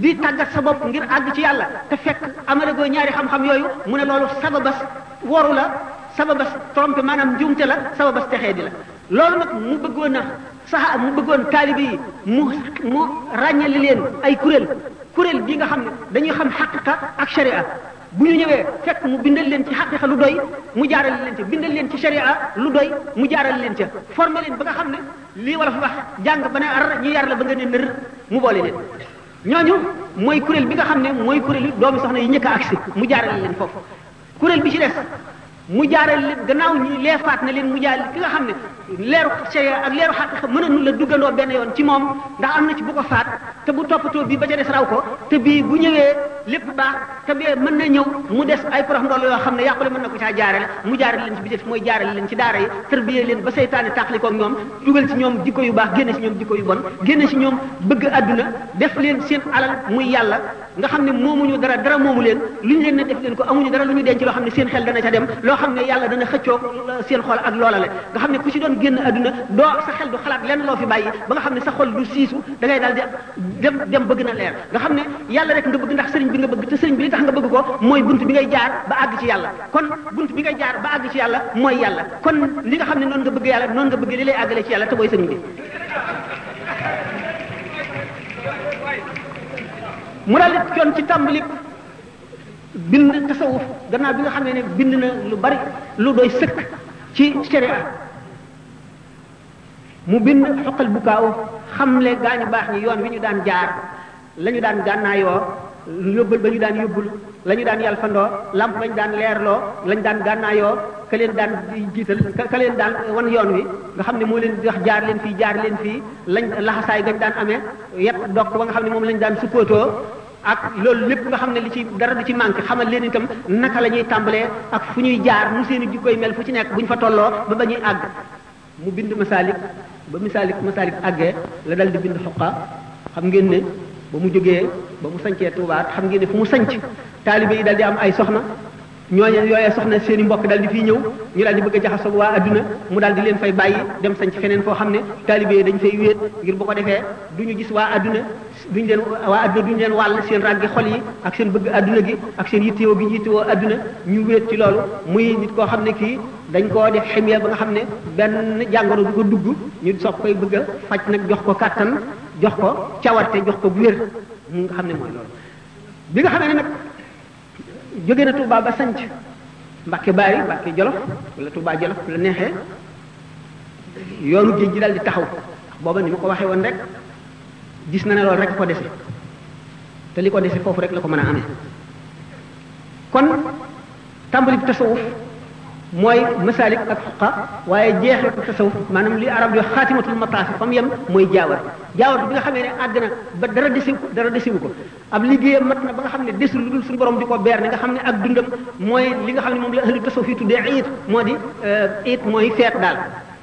di tàggat sa bopp ngir àgg ci yàlla te fekk amale goo ñaari xam-xam yooyu mu ne loolu sababas woru la sababas trompé maanaam njuumte la sababas texee di la loolu nag mu bëggoon a sax mu bëggoon taalibe yi mu mu ràññali leen ay kuréel kuréel bi nga xam ne dañuy xam xaqiqa ak sharia bu ñu ñëwee fekk mu bindal leen ci xaqiqa lu doy mu jaaral leen ca bindal leen ci sharia lu doy mu jaaral leen ca formé leen ba nga xam ne lii war a wax jàng ba ne ar ñu yar la ba nga ne nër mu boole leen ñooñu mooy kuréel bi nga xam ne mooy kuréel doomi soxna yi njëkk a agsi mu jaarale leen foofu kuréel bi ci des mu jaarale leen gannaaw ñi leefaat na leen mu jaarale ki nga xam ne leeru sey ak leeru xaqiqa mën nañu la duggandoo benn yoon ci moom ndax am na ci bu ko faat te bu toppatoo bii ba ca des raw ko te bii bu ñëwee lépp baax te bee mën na ñëw mu des ay prof ndool yoo xam ne yàqule mën na ko caa jaarale mu jaarale leen ci bi def mooy jaarale leen ci daara yi tërbiyee leen ba seytaane tàqlikoog ñoom dugal ci ñoom jikko yu baax génne ci ñoom jikko yu bon génne ci ñoom bëgg àdduna def leen seen alal muy yàlla nga xam ne moomuñu dara dara moomu leen lu ñu leen ne def leen ko amuñu dara lu ñu denc loo xam ne seen xel dana ca dem loo xam ne yàlla dana xëccoo seen xol ak loola le nga xam ne ku ci doon génn àdduna doo sa xel du xalaat lenn loo fi bàyyi ba nga xam ne sa xol du siisu da ngay daal di dem dem bëgg na leer nga xam ne yàlla rek nga bëgg ndax sëriñ bi nga bëgg te sëriñ bi li tax nga bëgg ko mooy bunt bi ngay jaar ba àgg ci yàlla kon bunt bi ngay jaar ba àgg ci yàlla mooy yàlla kon li nga xam ne noonu nga bëgg yàlla noonu nga bëgg li lay àggale ci yàlla te mooy sëriñ bi mu daal di coon ci tàmbali bind tasawuf gannaaw bi nga xam ne ne bind na lu bari lu doy sëkk ci sharia mu bind xoqal bu kaaw xamle gaañu baax ñi yoon wi ñu daan jaar la ñu daan gànnaayoo yóbbal ba ñu daan yóbbul la ñu daan yalfandoo lamp lañu daan leerloo lañu daan gànnaayoo ka leen daan jiital ka leen daan wan yoon wi nga xam ne moo leen di wax jaar leen fii jaar leen fii lañ laxasaay gañ daan amee yépp dokk ba nga xam ne moom lañ daan sukkootoo ak loolu lépp nga xam ne li ci dara du ci manqué xamal leen itam naka la ñuy tàmbalee ak fu ñuy jaar nu seen i jikkoy mel fu ci nekk bu ñu fa tolloo ba ba ñuy àgg mu bind masaalik ba masaalik masaalik àggee la dal di bind xoqa xam ngeen ne ba mu jógee ba mu sancee Tuubaa xam ngeen ne fu mu sanc taalibe yi dal di am ay soxna ñooñu yooyee soxna seen i mbokk daal di fiy ñëw ñu daal di bëgg a jaxasoo waa adduna mu daal di leen fay bàyyi dem sañ ci feneen foo xam ne taalibe yi dañ fay wéet ngir bu ko defee du ñu gis waa adduna duñ leen waa adduna duñ leen wàll seen ràggi xol yi ak seen bëgg adduna gi ak seen yittewoo gi ñu yittewoo adduna ñu wéet ci loolu muy nit koo xam ne kii dañ koo def ximiya ba nga xam ne benn jàngoro du ko dugg ñu soog koy bëgg a faj nag jox ko kàttan jox ko cawarte jox ko bu wér mu nga xam ne mooy loolu bi nga xam ne nag jóge na Touba ba sanc Mbàkke Baari Mbàkke Jolof wala Touba Jolof la neexee yoonu géej gi daal di taxaw booba ni ma ko waxee woon rek gis na ne loolu rek ko dese te li ko dese foofu rek la ko mën a amee kon tàmbali tasawuf mooy masaalik ak xuqa waaye jeexee ko tasawuf maanaam li arab yo xaatimatul mataafi fa mu yem mooy jaawar jaawar bi nga xamee ne àgg na ba dara desewu ko dara desewu ko ab liggéeyam mat na ba nga xam ne desul lu dul suñu borom di ko beer ne nga xam ne ak dundam mooy li nga xam ne moom la ahlu tasawuf yi tuddee iit moo di iit mooy feet daal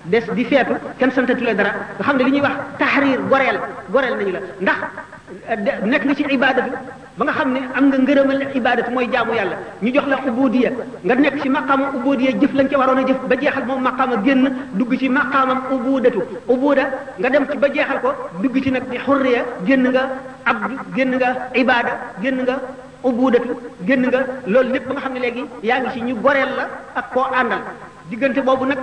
des di feetu kenn santatu la dara nga xam ne li ñuy wax tahrir goreel goreel nañu la ndax nekk nga ci ibadatu ba nga xam ne am nga ngërëmal ibadatu mooy jaamu yàlla ñu jox la ubudiya nga nekk ci maqaama ubudiya jëf lañ ca waroon a jëf ba jeexal moom maqaama génn dugg ci maqaamam ubudatu ubuda nga dem ci ba jeexal ko dugg ci nag di xurriya génn nga abdu génn nga ibada génn nga ubudatu génn nga loolu lépp nga xam ne léegi yaa ngi ci ñu goreel la ak koo àndal diggante boobu nag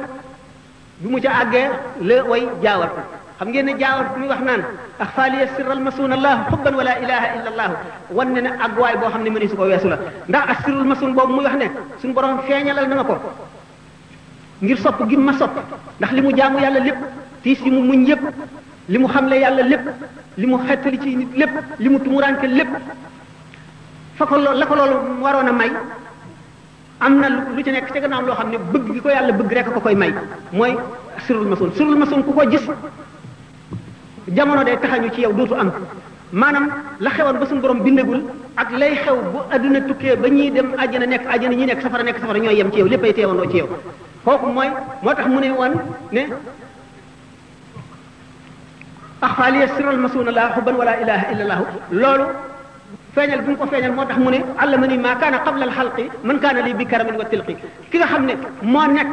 bi mu ca àggee la way jaawar ko xam ngeen ne jaawar ko muy wax naan ax faaliya sirral masuun allah xubban wala ilaha illa allah wan ne ne àgguwaay boo xam ne mëni su ko weesu la ndax ak sirrul masuun boobu muy wax ne suñu borom feeñalal na ma ko ngir sopp gi ma sopp ndax li mu jaamu yàlla lépp tiis yi mu muñ yépp li mu xamle yàlla lépp li mu xettali ci nit lépp li mu tumuranke lépp fa ko lool la ko loolu waroon a may am na lu ci nekk ca gannaaw loo xam ne bëgg gi ko yàlla bëgg rek ko koy may mooy sirul masoon sirul masoon ku ko gis jamono day taxañu ci yow dootu am maanaam la xewoon ba suñu borom bindagul ak lay xew bu adduna tukkee ba ñuy dem àjjana nekk àjjana ñi nekk safara nekk safara ñooy yem ci yow léppay teewandoo ci yow kooku mooy moo tax mu ne woon ne axfaaliya siral masuuna laa xubban wala ilaha illa allahu loolu feeñal bu mu ko feeñal moo tax mu ne àlla ma ni maa kaana qabla al xalqi man kaana lii bi karamin wa tilqi ki nga xam ne moo nekk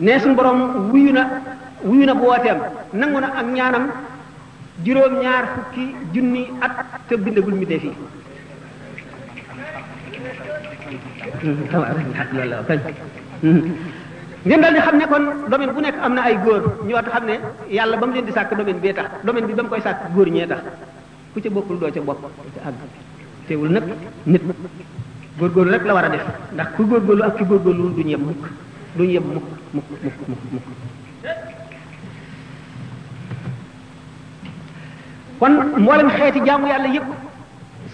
ne suñu borom wuyu na wuyu na bu wooteem nangu na ak ñaanam juróom ñaar fukki junni at te bindagul mi def yi ngeen daal di xam ne kon domaine bu nekk am na ay góor ñu war a xam ne yàlla ba mu leen di sàkk domaine bee tax domaine bi ba mu koy sàkk góor ñee tax ku ca bokkul doo ca bokk doo ca àgg teewul nag nit góorgóorlu rek la war a def ndax ku góorgóorlu ak ku góorgóorlu duñu yem mukk duñu yem mukk mukk mukk mukk mukk kon mboolem xeeti jaamu yàlla yépp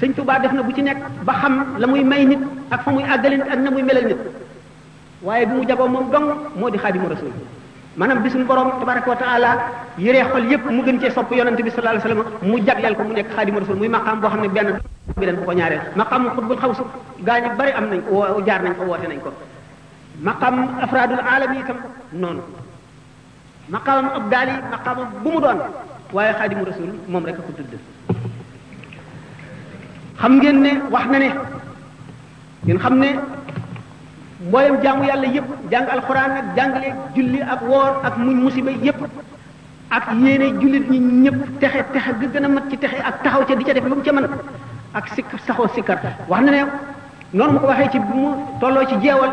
sëñ Tuubaa def na bu ci nekk ba xam la muy may nit ak fa muy àggali nit ak na muy melal nit waaye bi mu jagoo moom dong moo di xaadimu rasul maanaam bi suñu borom tabaraka wa taala yëree xol yépp mu gën cee sopp yonante bi sallallahu alayhi wasallam mu jagleel ko mu nekk xaadimu rasul muy maqaam boo xam ne benn bi dañ ko ko ñaareel maqaam xutbul xawsu gaa ñu bari am nañ ko woo jaar nañ ko woote nañ ko maqaam afraadul aalami itam noonu maqaamam ab daal yi maqaamam bu mu doon waaye xaadimu rasul moom rek a ko tudd xam ngeen ne wax na ne ngeen xam ne mboolem jaamu yàlla yépp jàng alxuraan ak jàngale julli ak woor ak muñ musiba yépp ak yéene jullit ñi ñëpp texe texe ga gën a mat ci texe ak taxaw ca di ca def lu mu ca mën ak sikk saxoo sikkar wax na ne noonu mu ko waxee ci bu mu tolloo ci jeewal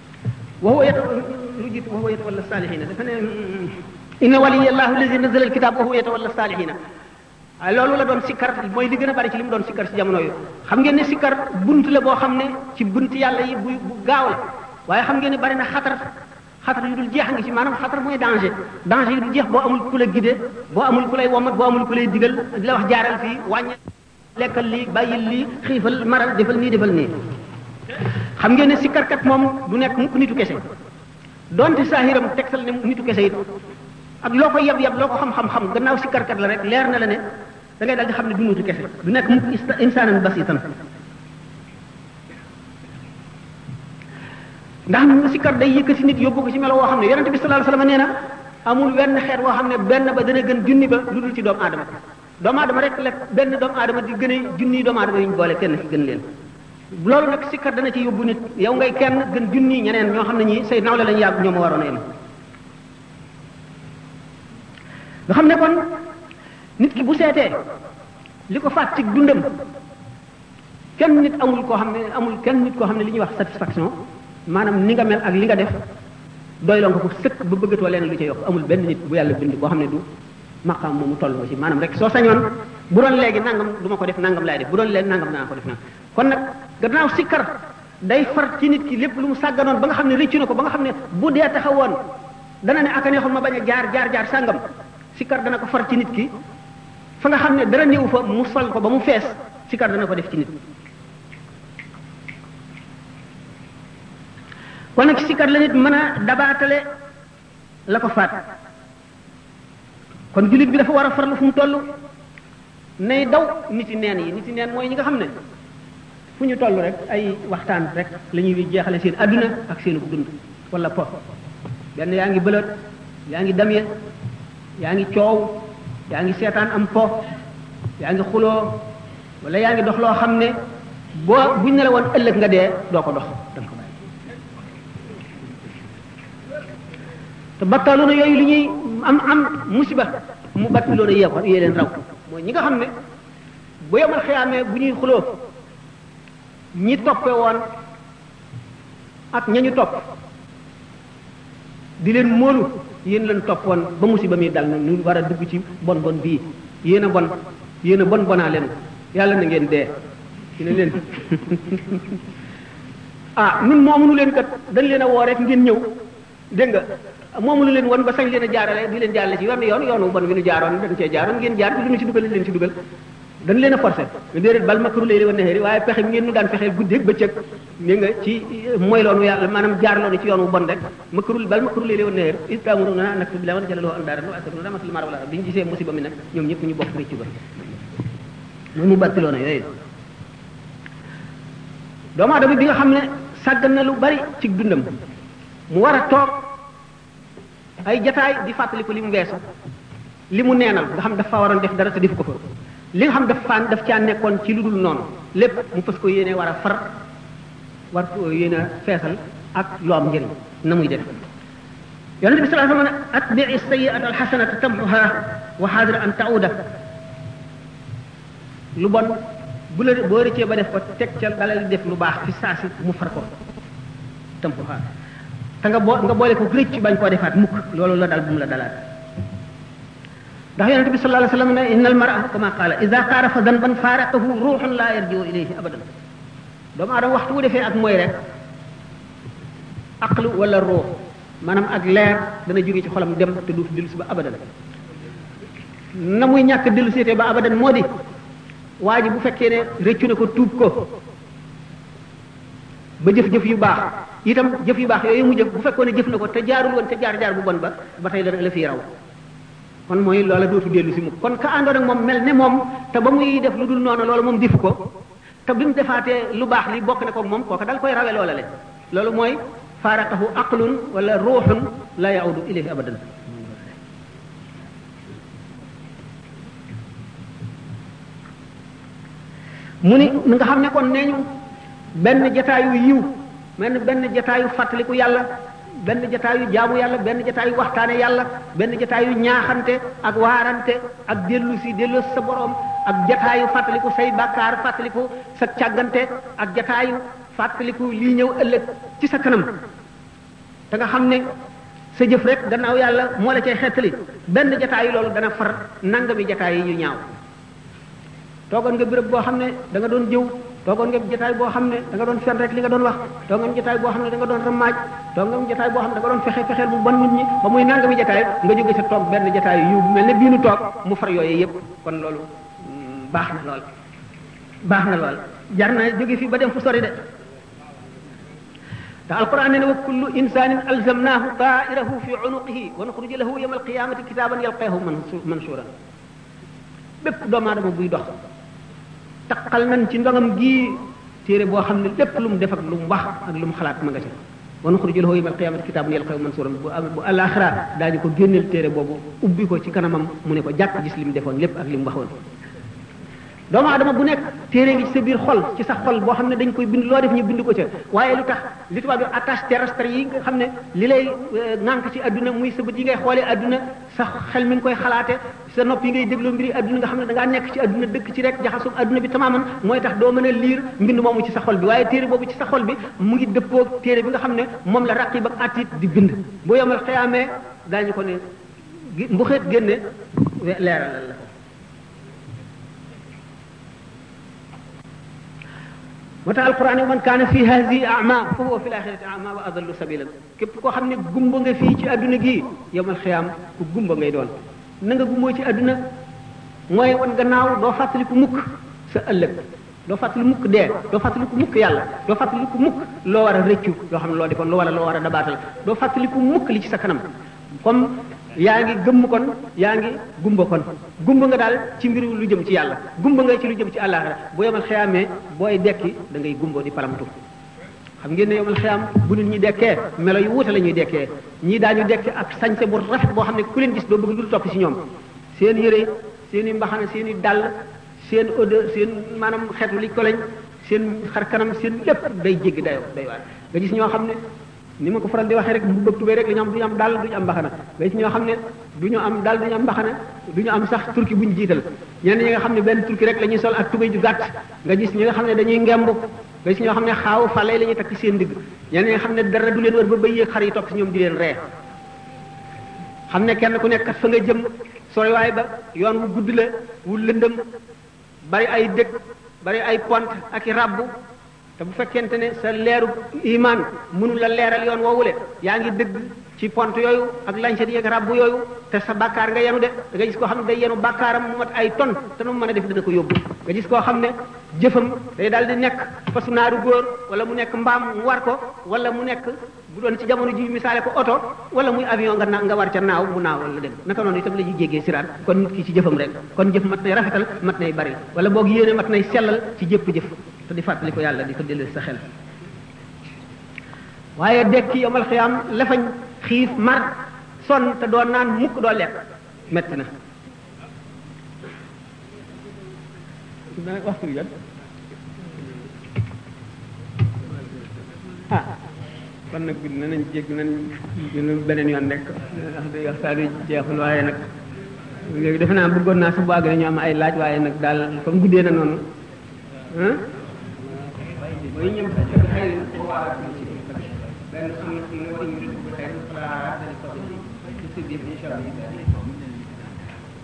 waxoo yata lu jiitu waxoo yata wala saalihiina dafa ne inna waliyallahu allazi nazala alkitab waxoo yata wala saalihiina waaye loolu la doon sikkar mooy li gën a bari ci li mu doon sikkar ci jamono yu xam ngeen ne sikkar bunt la boo xam ne ci bunt yàlla yi bu bu gaaw la waaye xam ngeen ne bari na xatar xatar yu dul jeex a ngi ci maanaam xatar mooy danger danger yu dul jeex boo amul ku la guidé boo amul ku lay womat boo amul ku lay digal di la wax jaaral fii wàññi lekkal lii bàyyil lii xiifal maral defal nii defal nii xam ngeen ne sikkarkat moom du nekk mukk nitu kese donte saahiram tegtal ne nitu kese it ak loo ko yab yab loo ko xam-xam-xam gannaaw sikkarkat la rek leer na la ne da ngay daal di xam ne du nitu kese du nekk mukk ista- insaanan basitan ndax mu sikkar day yëkkati nit yóbbu ko ci melo woo xam ne yonente bi sallallahu alayhi wasallam nee na amul wenn xeet woo xam ne benn ba dana gën junni ba lu dul ci doomu aadama doomu aadama rek la benn doomu aadama di gën a junniy doomu aadama yu ñu boole kenn ci gën leen loolu nag sikkar dana ci yóbbu nit yow ngay kenn gën junniy ñeneen ñoo xam ne ñii say nawle lañu yàgg ñoo ma waroon a yem nga xam ne kon nit ki bu seetee li ko faat ci dundam kenn nit amul koo xam ne amul kenn nit koo xam ne li ñuy wax satisfaction maanaam ni nga mel ak li nga def doy la nga ko sëkk ba bëggatoo leen lu ca yokk amul benn nit bu yàlla bind boo xam ne du maqaam moomu toll aussi maanaam rek soo sañoon bu doon léegi nangam du ma ko def nangam laay def bu doon léegi nangam danaa ko def nangam kon nag gannaaw sikkar day far ci nit ki lépp lu mu sàgganoon ba nga xam ne rëccu na ko ba nga xam ne bu dee taxawoon dana ne aka neexoon ma bañ a jaar jaar jaar sàngam sikkar dana ko far ci nit ki fa nga xam ne dara néew fa mu sol ko ba mu fees sikkar dana ko def ci nit kon nag sikkar la nit mën a dabaatale la ko faat kon jullit bi dafa war a farlu fu mu toll nay daw nit yi neen yi nit yi neen mooy ñi nga xam ne fu ñu toll rek ay waxtaan rek la ñuy jeexale seen adduna ak seenu dund wala po benn yaa ngi bëlët yaa ngi damye yaa ngi coow yaa ngi seetaan am po yaa ngi xuloo wala yaa ngi dox loo xam ne boo buñ ne la woon ëllëg nga dee doo ko dox te battaaloona yooyu li ñuy am am musiba mu battiloona yee ko yee leen raw mooy ñi nga xam ne bu yomal xiyaamee bu ñuy xuloo ñi toppe woon ak ñañu topp di leen móolu yéen leen toppoon ba musiba mi dal na ñu war a dugg ci bon bon bii yéen a bon yéen a bon bonaa leen yàlla na ngeen dee ñu ne leen ah nun moomunu leen kat dañ leen a woo rek ngeen ñëw dégg nga moomunu leen woon ba sañ leen a jaarale di leen jaarale ci yoon yoon yoonu bon wi nu jaaroon dañ cee jaaroon ngeen jaar bi lu ñu ci dugal leen ci dugal dañ leen a forcé nga déedéet bal makru layli wa nahari waaye pexe ngeen nu daan fexeel guddi ak bëccëg ne nga ci mooy loonu yàlla maanaam jaar loonu ci yoon wu bon rek makrul bal makru layli wa nahari is taamuruna an nakfura billahi wa naj'ala lahu andaadan wa asiruna rahmatal mar wala bi ñu gisee musiba mi nag ñoom ñëpp ñu bokk rëcc ba mu battiloona yooyu doomu aadama bi nga xam ne sàggan na lu bari ci dundam mu war a toog ay jataay di fàttaliku li mu weesu li mu neenal nga xam dafa waroon def dara te defu ko fa li nga xam dafa daf caa nekkoon ci lu dul noonu lépp mu fës ko yéene war a far war ko yéene feesal ak lu am njëriñ na muy def yonente bi sallallahu alayhi wa sallam atbi'i sayyi'ata alxasanata tamhuha wa xaadir an tauda lu bon bu la boo rëccee ba def ko teg ca dalal def lu baax fi saa si mu far ko tam ko xaar te nga boo nga boole ko rëcc bañ koo defaat mukk loolu la dal bu mu la dalaat ndax yonente bi sallallahu alayhi wasallam ne innal mar'a kama qala idha qarafa dhanban faraqahu ruhun la yarji'u ilayhi abadan doomu aadama waxtu wu defee ak mooy rek aqlu wala ruux maanaam ak leer dana jóge ci xolam dem te du fi dellu si ba abadan na muy ñàkk dellu seete ba abadan moo di waa ji bu fekkee ne rëccu na ko tuub ko ba jëf-jëf yu baax itam jëf yu baax yooyu mu jëf bu fekkoon ne jëf na ko te jaarul woon te jaar-jaar bu bon ba ba tey la fi raw kon mooy loola dootu dellu si mu kon ka àndoon ak moom mel ne moom te ba muy def lu dul noonu loolu moom defu ko te bi mu defaatee lu baax li bokk na ko moom kooka dal koy rawe loola le loolu mooy faaraqahu aqlun wala ruuxun la yaudu ilayhi abadan mu ni nga xam ne kon nee ñu benn jataayu yiw mel ni benn jataayu fàttaliku yàlla benn jataayu jaamu yàlla benn jataayu waxtaane yàlla benn jataayu ñaaxante ak waarante ak dellu si dellu sa borom ak jataayu fàttaliku say bàkkaar fàttaliku sa càggante ak jataayu fàttaliku lii ñëw ëllëg ci sa kanam te nga xam ne sa jëf rek gannaaw yàlla moo la cay xettali benn jataayu loolu dana far nangami jataay yi ñu ñaaw toogoon nga béréb boo xam ne da nga doon jëw toogoon nga jotaay boo xam ne da nga doon fen rek li nga doon wax toog nga jotaay boo xam ne da nga doon rammaaj toog nga jotaay boo xam ne da nga doon fexe fexeel bu bon nit ñi ba muy nangami jotaay nga jóge sa toog benn jotaay yu mel ne bii nu toog mu far yooyu yëpp kon loolu baax na lool baax na lool jar na jóge fi ba dem fu sori de te alquran ne ne wa kullu insanin alzamnahu tairahu fi unuqihi wa nuxruju lahu yawma alqiyamati kitaban yalqahu mansuran bépp doomu aadama buy dox taqal nañ ci ndogam gii téere boo xam ne lépp lu mu def ak lu mu wax ak lu mu xalaat ma nga ca wa nuxriju lahu yawmal qiyaamati kitaaban yalqaahu mansuuran bu am bu àllaaxira daañu ko génneel téere boobu ubbi ko ci kanamam mu ne ko jàkk gis li mu defoon lépp ak li mu waxoon doomu adama bu nekk téere ngi ci sa biir xol ci sa xol boo xam ne dañ koy bind loo def ñu bind ko ca waaye lu tax li tubaab yi attache terrestre yi nga xam ne li lay euh, ŋànk ci adduna muy sa bët yi ngay xoolee adduna sa xel mi ngi koy xalaate sa nopp yi ngay dégloo mbiri adduna nga xam ne da ngaa nekk ci adduna dëkk ci rek jaxasoo adduna bi tamaaman mooy tax doo mën a liir mbind moomu ci sa xol bi waaye téere boobu ci sa xol bi mu ngi dëppoog téere bi nga xam ne moom la raqib ak atit di bind bu yomal xiyaamee daañu ko ne bu xeet génne leeralal la moo tax alquran yi man kaana fi hazi ama fa huwa fi laxirati ama wa adallu sabilan képp koo xam ne gumba nga fii ci adduna gii yowmal xiyaam ku gumba ngay doon na nga gumboo ci adduna mooy wan gannaaw doo fàttaliku mukk sa ëllëg doo fàttali mukk dee doo fàttaliku mukk yàlla doo fàttaliku mukk loo war a rëccu loo xam ne loo defoon loo war a loo war a dabaatal doo fàttaliku mukk li ci sa kanam comme yaa ngi gëmm kon yaa ngi gumba kon gumba nga daal ci mbiru lu jëm ci yàlla gumba nga ci lu jëm ci àllaaxira bu yomal xiyaamee booy dekki da ngay gumbo di palamtu xam ngeen ne yomal xiyaam bu nit ñi dekkee melo yu wuute la ñuy dekkee ñii daañu dekk ak sañse bu rafet boo xam ne ku leen gis doo bëgg lu topp ci ñoom seen yére seen i mbaxana seen i dàll seen odeur seen maanaam xeetu li ko lañ seen xar kanam seen lépp day jéggi dayoo day waar nga gis ñoo xam ne ni ma ko faral di waxee rek mbubb ak tubéy rek la ñu am du ñu am dàll du ñu am mbaxana nga ci ñoo xam ne du ñu am dàll du ñu am mbaxana du ñu am sax turki bu ñu jiital ñenn ñi nga xam ne benn turki rek la ñuy sol ak tubéy ju gàtt nga gis ñi nga xam ne dañuy ngemb nga gis ñoo xam ne xaaw fale la ñuy takk ci seen digg ñenn ñi nga xam ne dara du leen wër ba bëy yéeg xar yi topp si ñoom di leen ree xam ne kenn ku nekk kat fa nga jëm soriwaay ba yoon wu gudd la wu lëndëm bari ay dëkk bari ay pont ak i ràbb te bu fekkente ne sa leeru iman mënu la leeral yoon woowule yaa ngi dëgg ci pont yooyu ak lancet yeeg rabbu yooyu te sa bàkkaar nga yenu de da nga gis koo xam ne day yenu bàkkaaram mu mat ay ton te nu mu mën a def dana ko yóbbu nga gis koo xam ne jëfam day daal di nekk fasu naaru góor wala mu nekk mbaam mu war ko wala mu nekk bu doon ci jamono ji misaale ko oto wala muy avion nga na nga war ca naaw mu naaw wala dem naka noonu itam la ñuy jéggee siraat kon nit ki ci jëfam rek kon jëf mat nay rafetal mat nay bari wala boog yéene mat nay sellal ci jëpp jëf te di fàttali ko yàlla di ko dellu sa xel waaye dekki yomal xiyaam lafañ xiif mar sonn te doo naan mukk doo lekk metti na waxtu bi jot ah kon nag gudd na nañ jégg nañ jëlu beneen yoon rek ndax day waxtaan wi jeexul waaye nag léegi defe naa bëggoon naa su bu àgg ñu am ay laaj waaye nag daal comme guddee na noonu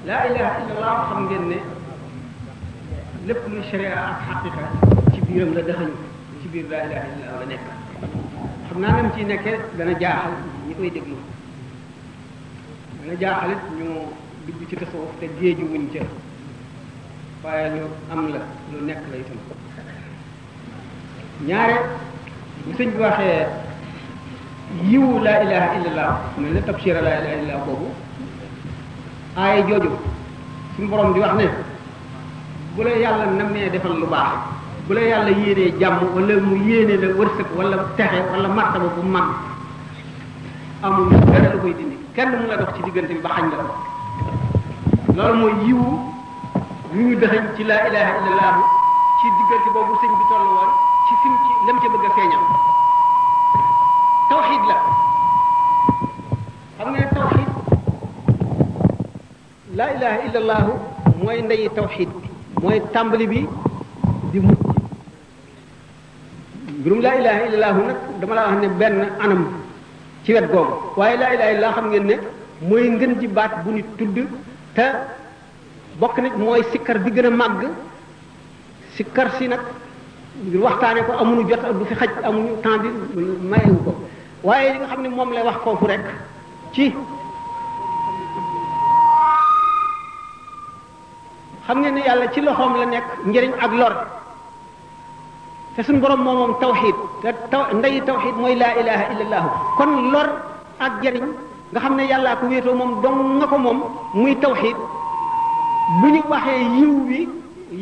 laa ilaha illallah xam ngeen ne lépp lu sharia ak xaqiqa ci biiram la daxañu ci biir laa ilaha illallah la nekk xam naa nam ciy nekkee dana jaaxal ñi koy déglu dana jaaxalit ñu dugg ci tasawuf te géeju wuñ ca waaye lu am la lu nekk la itam ñaare bu sëñ bi waxee yiwu laa ilaha illallah mel ne tabshira laa ilaha illallah boobu aaya jooju suñu borom di wax ne bu la yàlla namee defal lu baax bu la yàlla yéenee jàmm wala mu yéene la wërsëg wala texe wala martaba bu mag amul dara lu koy dindi kenn mu la dox ci diggante bi ba xañ la ko loolu mooy yiwu ñu ñu dëxañ ci laa ilaha illallah ci diggante boobu sëñ bi toll woon ci fim ci lem ca bëgg a feeñal tawxiid la xam nga ne tawxiid laa ilaha illallah mooy ndeyi tawxiid bi mooy tàmbali bi di mujj mbirum laa ilaha illallahu nag dama laa wax ne benn anam ci wet googu waaye laa ilaha illallah xam ngeen ne mooy ngën ji baat bu nit tudd te bokk nit mooy sikkar bi gën a màgg sikkar si nag ngir waxtaane ko amuñu jot du fi xaj amuñu temps bi mayewu ko waaye li nga xam ne moom lay wax foofu rek ci xam ngeen ne yàlla ci loxoom la nekk njëriñ ak lor te suñu borom moom moom tawxid te taw ndeyi tawxid mooy laa ilaha illallahu kon lor ak jëriñ nga xam ne yàllaa ko wéetoo moom dong nga ko moom muy tawxid bu ñu waxee yiw wi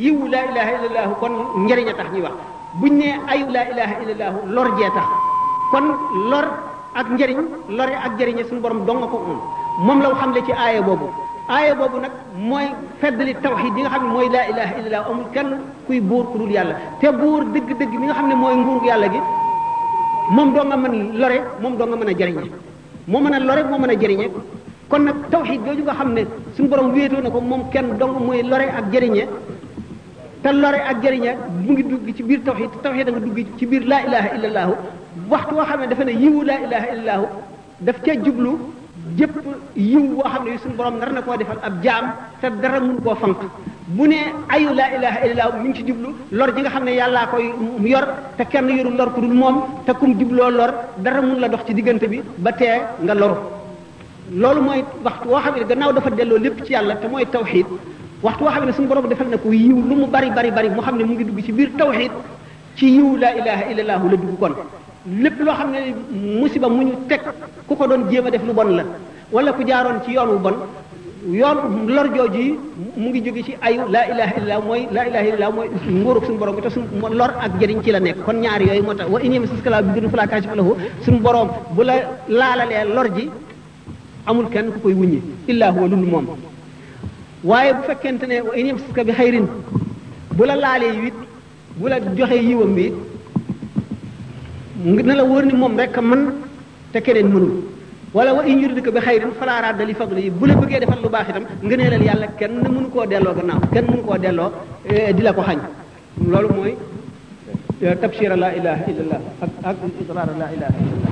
yiw laa ilaha illallahu kon njëriñ a tax ñuy wax buñ nee ayu laa ilaha illallahu lor jee tax kon lor ak njëriñ lore ak jëriñe suñu borom dong nga ko moom moom la xam le ci aaya boobu aaya boobu nag mooy feddali tawxid yi nga xam ne mooy laa ilaha illallah amul kenn kuy buur ku dul yàlla te buur dëgg-dëgg mi nga xam ne mooy nguur yàlla gi moom doo nga mën lore moom doo nga mën a jëriñe moo mën a lore moo mën a jëriñe kon nag tawxid jooju nga xam ne suñu borom wéetoo na ko moom kenn dong mooy lore ak jëriñe te lore ak jëriña mu ngi dugg ci biir tawxid tawxid a nga dugg ci biir laa ilaha illa allaahu waxtu woo xam ne dafa ne yiwu laa ilaha illa allaahu daf ca jublu jëpp yiw boo xam ne suñu borom nar na koo defal ab jaam te dara mun koo fanq bu ne ayu laa ilaha illa allaahu mi ngi ci jublu lor ji nga xam ne yàllaa koy yor te kenn yorul lor ku dul moom te kum jubloo lor dara mun la dox ci diggante bi ba tee nga loru loolu mooy waxtu woo xam ne gannaaw dafa delloo lépp ci yàlla te mooy tawxid waxtu woo xam ne suñu borom defal na ko yiw lu mu bari bari bari mu xam ne mu ngi dugg ci biir tawxid ci yiw laa ilaha illallah la dugg kon lépp loo xam ne musiba mu ñu teg ku ko doon jéem a def lu bon la wala ku jaaroon ci yoon wu bon yoon lor jooju mu ngi jóge ci ayu laa ilaha illallah mooy laa ilaha illallah mooy nguurug suñu borom bi te suñu mo- lor ak jëriñ ci la nekk kon ñaar yooyu moo tax wa in yamsaska Allahu bi durrin falaa kaashifa lahu suñu borom bu la laalalee lor ji amul kenn ku koy wuññi illaa huwa lul moom waaye bu fekkente ne wa in yamsaska bi xayrin bu la laalee it bu la joxee yiwam bi na la wóor ni moom rek man te keneen mënul wala wa in yuridka bi xayrin falaa radda li fadlihi bu la bëggee defal lu baax itam ngëneelal yàlla kenn mënu koo delloo gannaaw kenn mënu koo delloo eh, di la ko xañ loolu mooy eh, tabshira la ilaha illallah ak ak israra la ilaha illallah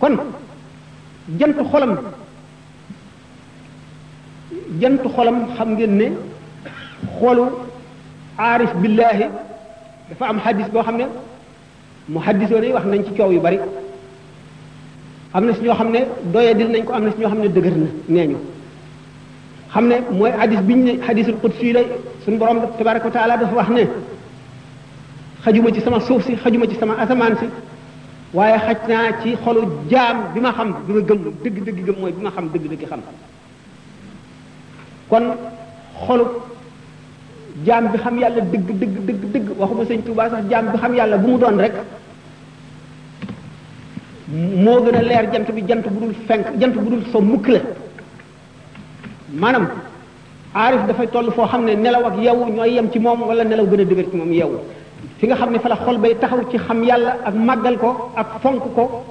kon jantu xolam jantu xolam xam ngeen ne xolu aarif billaahi dafa am xadis boo xam ne mu xadisoo yi wax nañ ci coow yu bari am na si ñoo xam ne doye dil nañ ko am na si ñoo xam ne dëgër na nee ñu xam ne mooy xadis biñ ne xadisul qudsi la suñu borom tabaraka wa taala dafa wax ne xajuma ci sama suuf si xajuma ci sama asamaan si waaye xaj naa ci xolu jaam bi ma xam bi ma gëm dëgg-dëgg gëm mooy bi ma xam dëgg-dëgg xam kon xolu jaam bi xam yàlla dëgg dëgg dëgg dëgg waxuma sëñ Tuubaa sax jaam bi xam yàlla bu mu doon rek moo gën a leer jant bi jant bu dul fenk jant bu dul so mukk la maanaam aarif dafay toll foo xam ne nelaw ak yow ñooy yem ci moom wala nelaw gën a dëgër ci moom yow fi nga xam ne fa la xol bay taxaw ci xam yàlla ak màggal ko ak fonk ko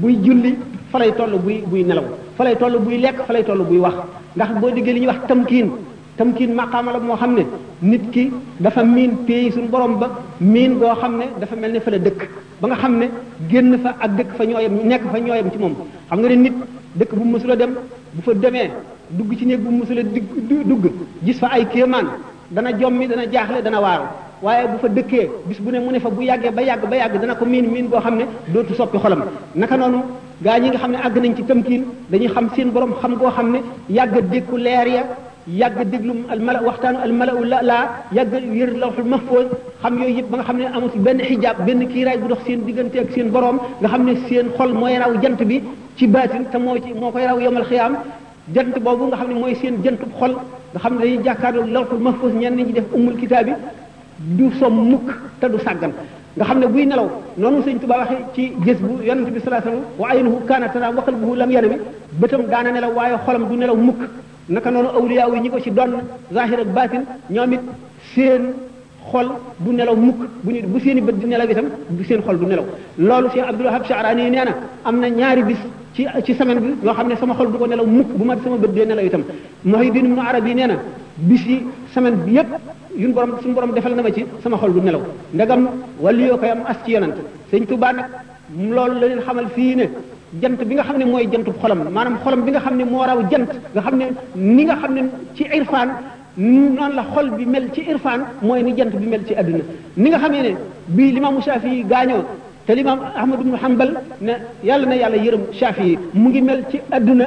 buy julli fa lay toll buy buy nelaw fa lay toll buy lekk fa lay toll buy wax ndax boo déggee li ñuy wax tamkiin tamkiin maqaama la moo xam ne nit ki dafa miin pays suñu borom ba miin goo xam ne dafa mel ne fa la dëkk ba nga xam ne génn fa ak dëkk fa ñooyam nekk fa ñooyam ci moom xam nga ne nit dëkk bu mësula dem bu fa demee dugg ci néeg bu mësula dugg gis fa ay kéemaan dana jommi dana jaaxle dana waaru waaye bu fa dëkkee bis bu ne mu ne fa bu yàggee ba yàgg ba yàgg dana ko miin miin goo xam ne dootu soppi xolam naka noonu gaa ñi nga xam ne àgg nañ ci tamkiin dañuy xam seen borom xam goo xam ne yàgg a dékku leer ya yàgg a déglu almala waxtaanu almala u la laa yàgg a yër lawxul mahfuz xam yooyu yëpp ba nga xam ne amul benn xijaab benn kiiraay bu dox seen diggante ak seen borom nga xam ne seen xol mooy raw jant bi ci baatin te moo ci moo koy raw yomal xiyaam jant boobu nga xam ne mooy seen jantub xol nga xam ne dañuy jàkkaarloo lawxul mahfuz ñenn ñi def umul kitaab bi du som mukk te du sàggan nga xam ne buy nelaw noonu sëñ Tuba waxe ci gis bu yonent bi sallallahu alayhi wasallam wa aynuhu kaana tanaam wa qalbuhu lam yanami bëtam daana nelaw waaye xolam du nelaw mukk naka noonu awliya yi ñi ko ci doon zahir ak baatin ñoom it seen xol du nelaw mukk bu ñu bu seen i bët di nelaw itam bu seen xol du nelaw loolu Cheikh Abdul Wahab Sha'rani nee na am na ñaari bis ci ci semaine bi yoo xam ne sama xol du ko nelaw mukk bu ma sama bët dee nelaw itam Muhyiddin Ibn Arabi nee na bis yi semaine bi yépp yun borom suñu borom defal na ma ci sama xol du nelaw ndagam wàllu yoo koy am as ci yonent sëñ Tuubaa nag loolu la leen xamal fii ne jant bi nga xam ne mooy jantub xolam maanaam xolam bi nga xam ne moo raw jant nga xam ne ni nga xam ne ci irfaan noonu la xol bi mel ci irfaan mooy ni jant bi mel ci adduna ni nga xamee ne bii limaamu Shaafi gaañoo te limaam Ahmad ibnu Hanbal ne yàlla na yàlla yërëm Shaafi mu ngi mel ci adduna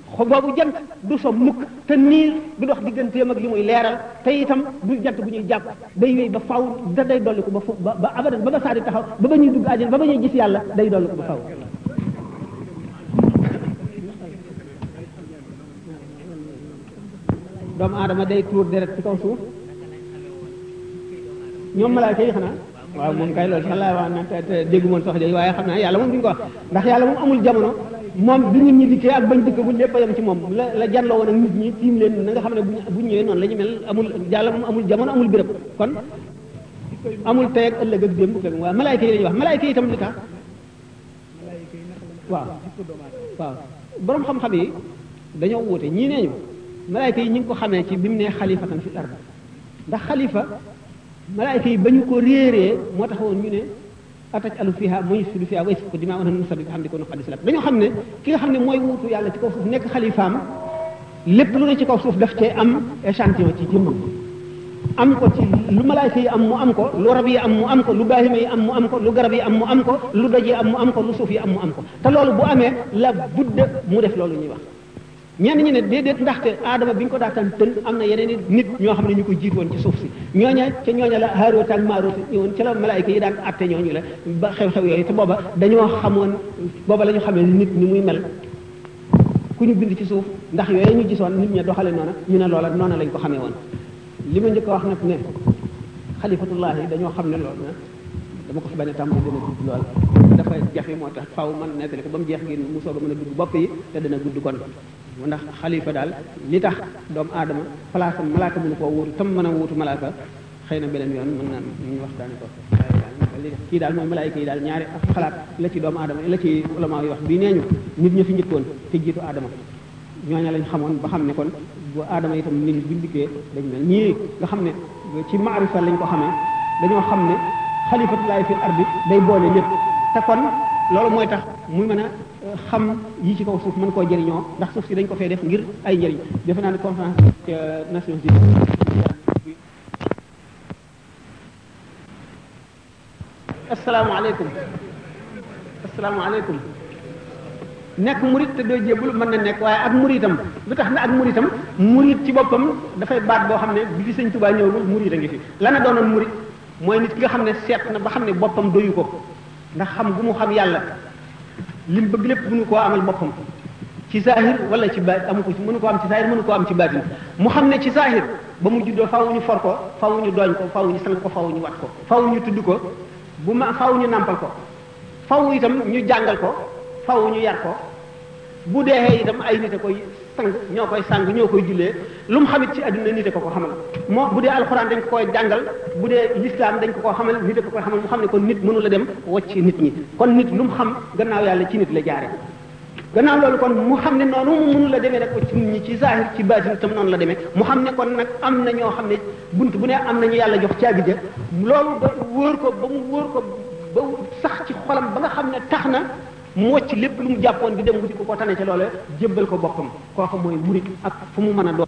xo boobu jant du so mukk te niir du dox digganteem ak li muy leeral te itam du jant bu ñuy jàpp day wéy ba faw da day dolli ko ba fu ba ba abadan ba ba saa di taxaw ba ba ñuy dugg àjjana ba ba ñuy gis yàlla day dolli ko ba faw doomu aadama day tuur deret ci kaw suuf ñoom malaayka yi xanaa waaw moom kay loolu sax laa wax na te te déggu moon sax jooju waaye xam naa yàlla moom duñ ko wax ndax yàlla moom amul jamono moom bi nit ñi dikkee ak bañ dikkagul lépp a yem ci moom la la janloo woon ak nit ñi tiim leen na nga xam ne buñ buñ ñëwee noonu la ñu mel amul yàlla moom amul jamono amul béréb kon amul tey ak ëllëg ak démb ak waaw malaayka yi la ñuy wax malaayka yi itam li tax waaw waaw borom xam-xam yi dañoo wuute ñii nee ñu malaayka yi ñu ngi ko xamee ci bi mu nee xalifatan fi ard ndax xalifa malaayka yi ba ñu ko réeree moo taxawoon ñu ne ataj alu fiha muy sudu fiha way ko dimaa onan musabi bi xam di ko nox adislam dañoo xam ne ki nga xam ne mooy wuutu yàlla ci kaw suuf nekk xalifaam lépp lu ne ci kaw suuf daf cee am échantillon ci jëmmam am ko ci lu malaayka yi am mu am ko lu rab yi am mu am ko lu baahima yi am mu am ko lu garab yi am mu am ko lu doj yi am mu am ko lu suuf yi am mu am ko te loolu bu amee la budda mu def loolu ñuy wax ñenn ñi ne déedéet ndaxte aadama bi ñu ko daataan tën am na yeneen i nit ñoo xam ne ñu ko jiit woon ci suuf si ñooña ca ñooña la Haaroot ak Maaroot ñëwoon ca la malaayika yi daan atte ñooñu la ba xew-xew yooyu te booba dañoo xamoon booba la ñu xamee nit ni muy mel ku ñu bind ci suuf ndax yooyu ñu gisoon nit ña doxale noona ñu ne loola noona lañ ko xamee woon li ma njëkk a wax nag ne xalifatullahi dañoo xam ne loolu na dama ko fi bañ a tàmbali dana gudd lool dafa jafe moo tax faw man nettali ko ba mu jeex ngir mu soog a mën a dugg bopp yi te dana gudd kon ndax xalifa daal li tax doomu aadama place am malaaka mënu koo wuutu tam mën a wuutu malaaka xëy na beneen yoon mën naa ñu waxtaane ko li kii daal mooy malaayika yi daal ñaari xalaat la ci doomu aadama la ci ulama yi wax bii nee ñu nit ñi fi njëkkoon te jiitu aadama ñooña lañ xamoon ba xam ne kon bu aadama itam nit ñi buñ dikkee dañ mel ñii nga xam ne ci maarifa lañ ko xamee dañoo xam ne xalifatullahi fil ardi day boole lépp te kon loolu mooy tax muy mën a xam yi ci kaw suuf mën koo jëriñoo ndax suuf si dañ ko fee def ngir ay njëriñ defe naa ne conférence ca Nations Unies asalaamaaleykum asalaamaaleykum nekk murit te doo jébbalu mën na nekk waaye ak muritam lu tax na ak muritam murit ci boppam dafay baat boo xam ne bi fi sëñ Tuubaa ñëwul murit a ngi fi lana doonoon murit mooy nit ki nga xam ne seet na ba xam ne boppam doyu ko ndax xam gu mu xam yàlla li mu bëgg lépp mënu koo amal boppam ci zahir wala ci baat amu ko ci mënu koo am ci zahir mënu koo am ci baatin mu xam ne ci zahir ba mu juddoo faaw ñu for ko faaw ñu dooñ ko faaw ñu sang ko faaw ñu wat ko faaw ñu tudd ko bu ma faaw ñu nàmpal ko faaw itam ñu jàngal ko faaw ñu yar ko bu deexee itam ay nit a koy sang ñoo koy sang ñoo koy jullee lu mu xamit ci àdduna nit a ko ko xamal moo bu dee alxuraan dañ ko koy jàngal bu dee lislaam dañ ko ko xamal nit a ko koy xamal mu xam ne kon nit mënu la dem wàcc nit ñi kon nit lu mu xam gannaaw yàlla ci nit la jaare gannaaw loolu kon mu xam ne noonu mu mënu la demee nag wàcc nit ñi ci zahir ci baatin tam noonu la demee mu xam ne kon nag am na ñoo xam ne bunt bu ne am nañu yàlla jox caabi ja loolu ba wóor ko ba mu wóor ko ba sax ci xolam ba nga xam ne tax na mu wacc lépp lu mu jàppoon di dem wuti ko ko tane ca loola jébbal ko boppam kooka mooy murit ak fu mu mën a doon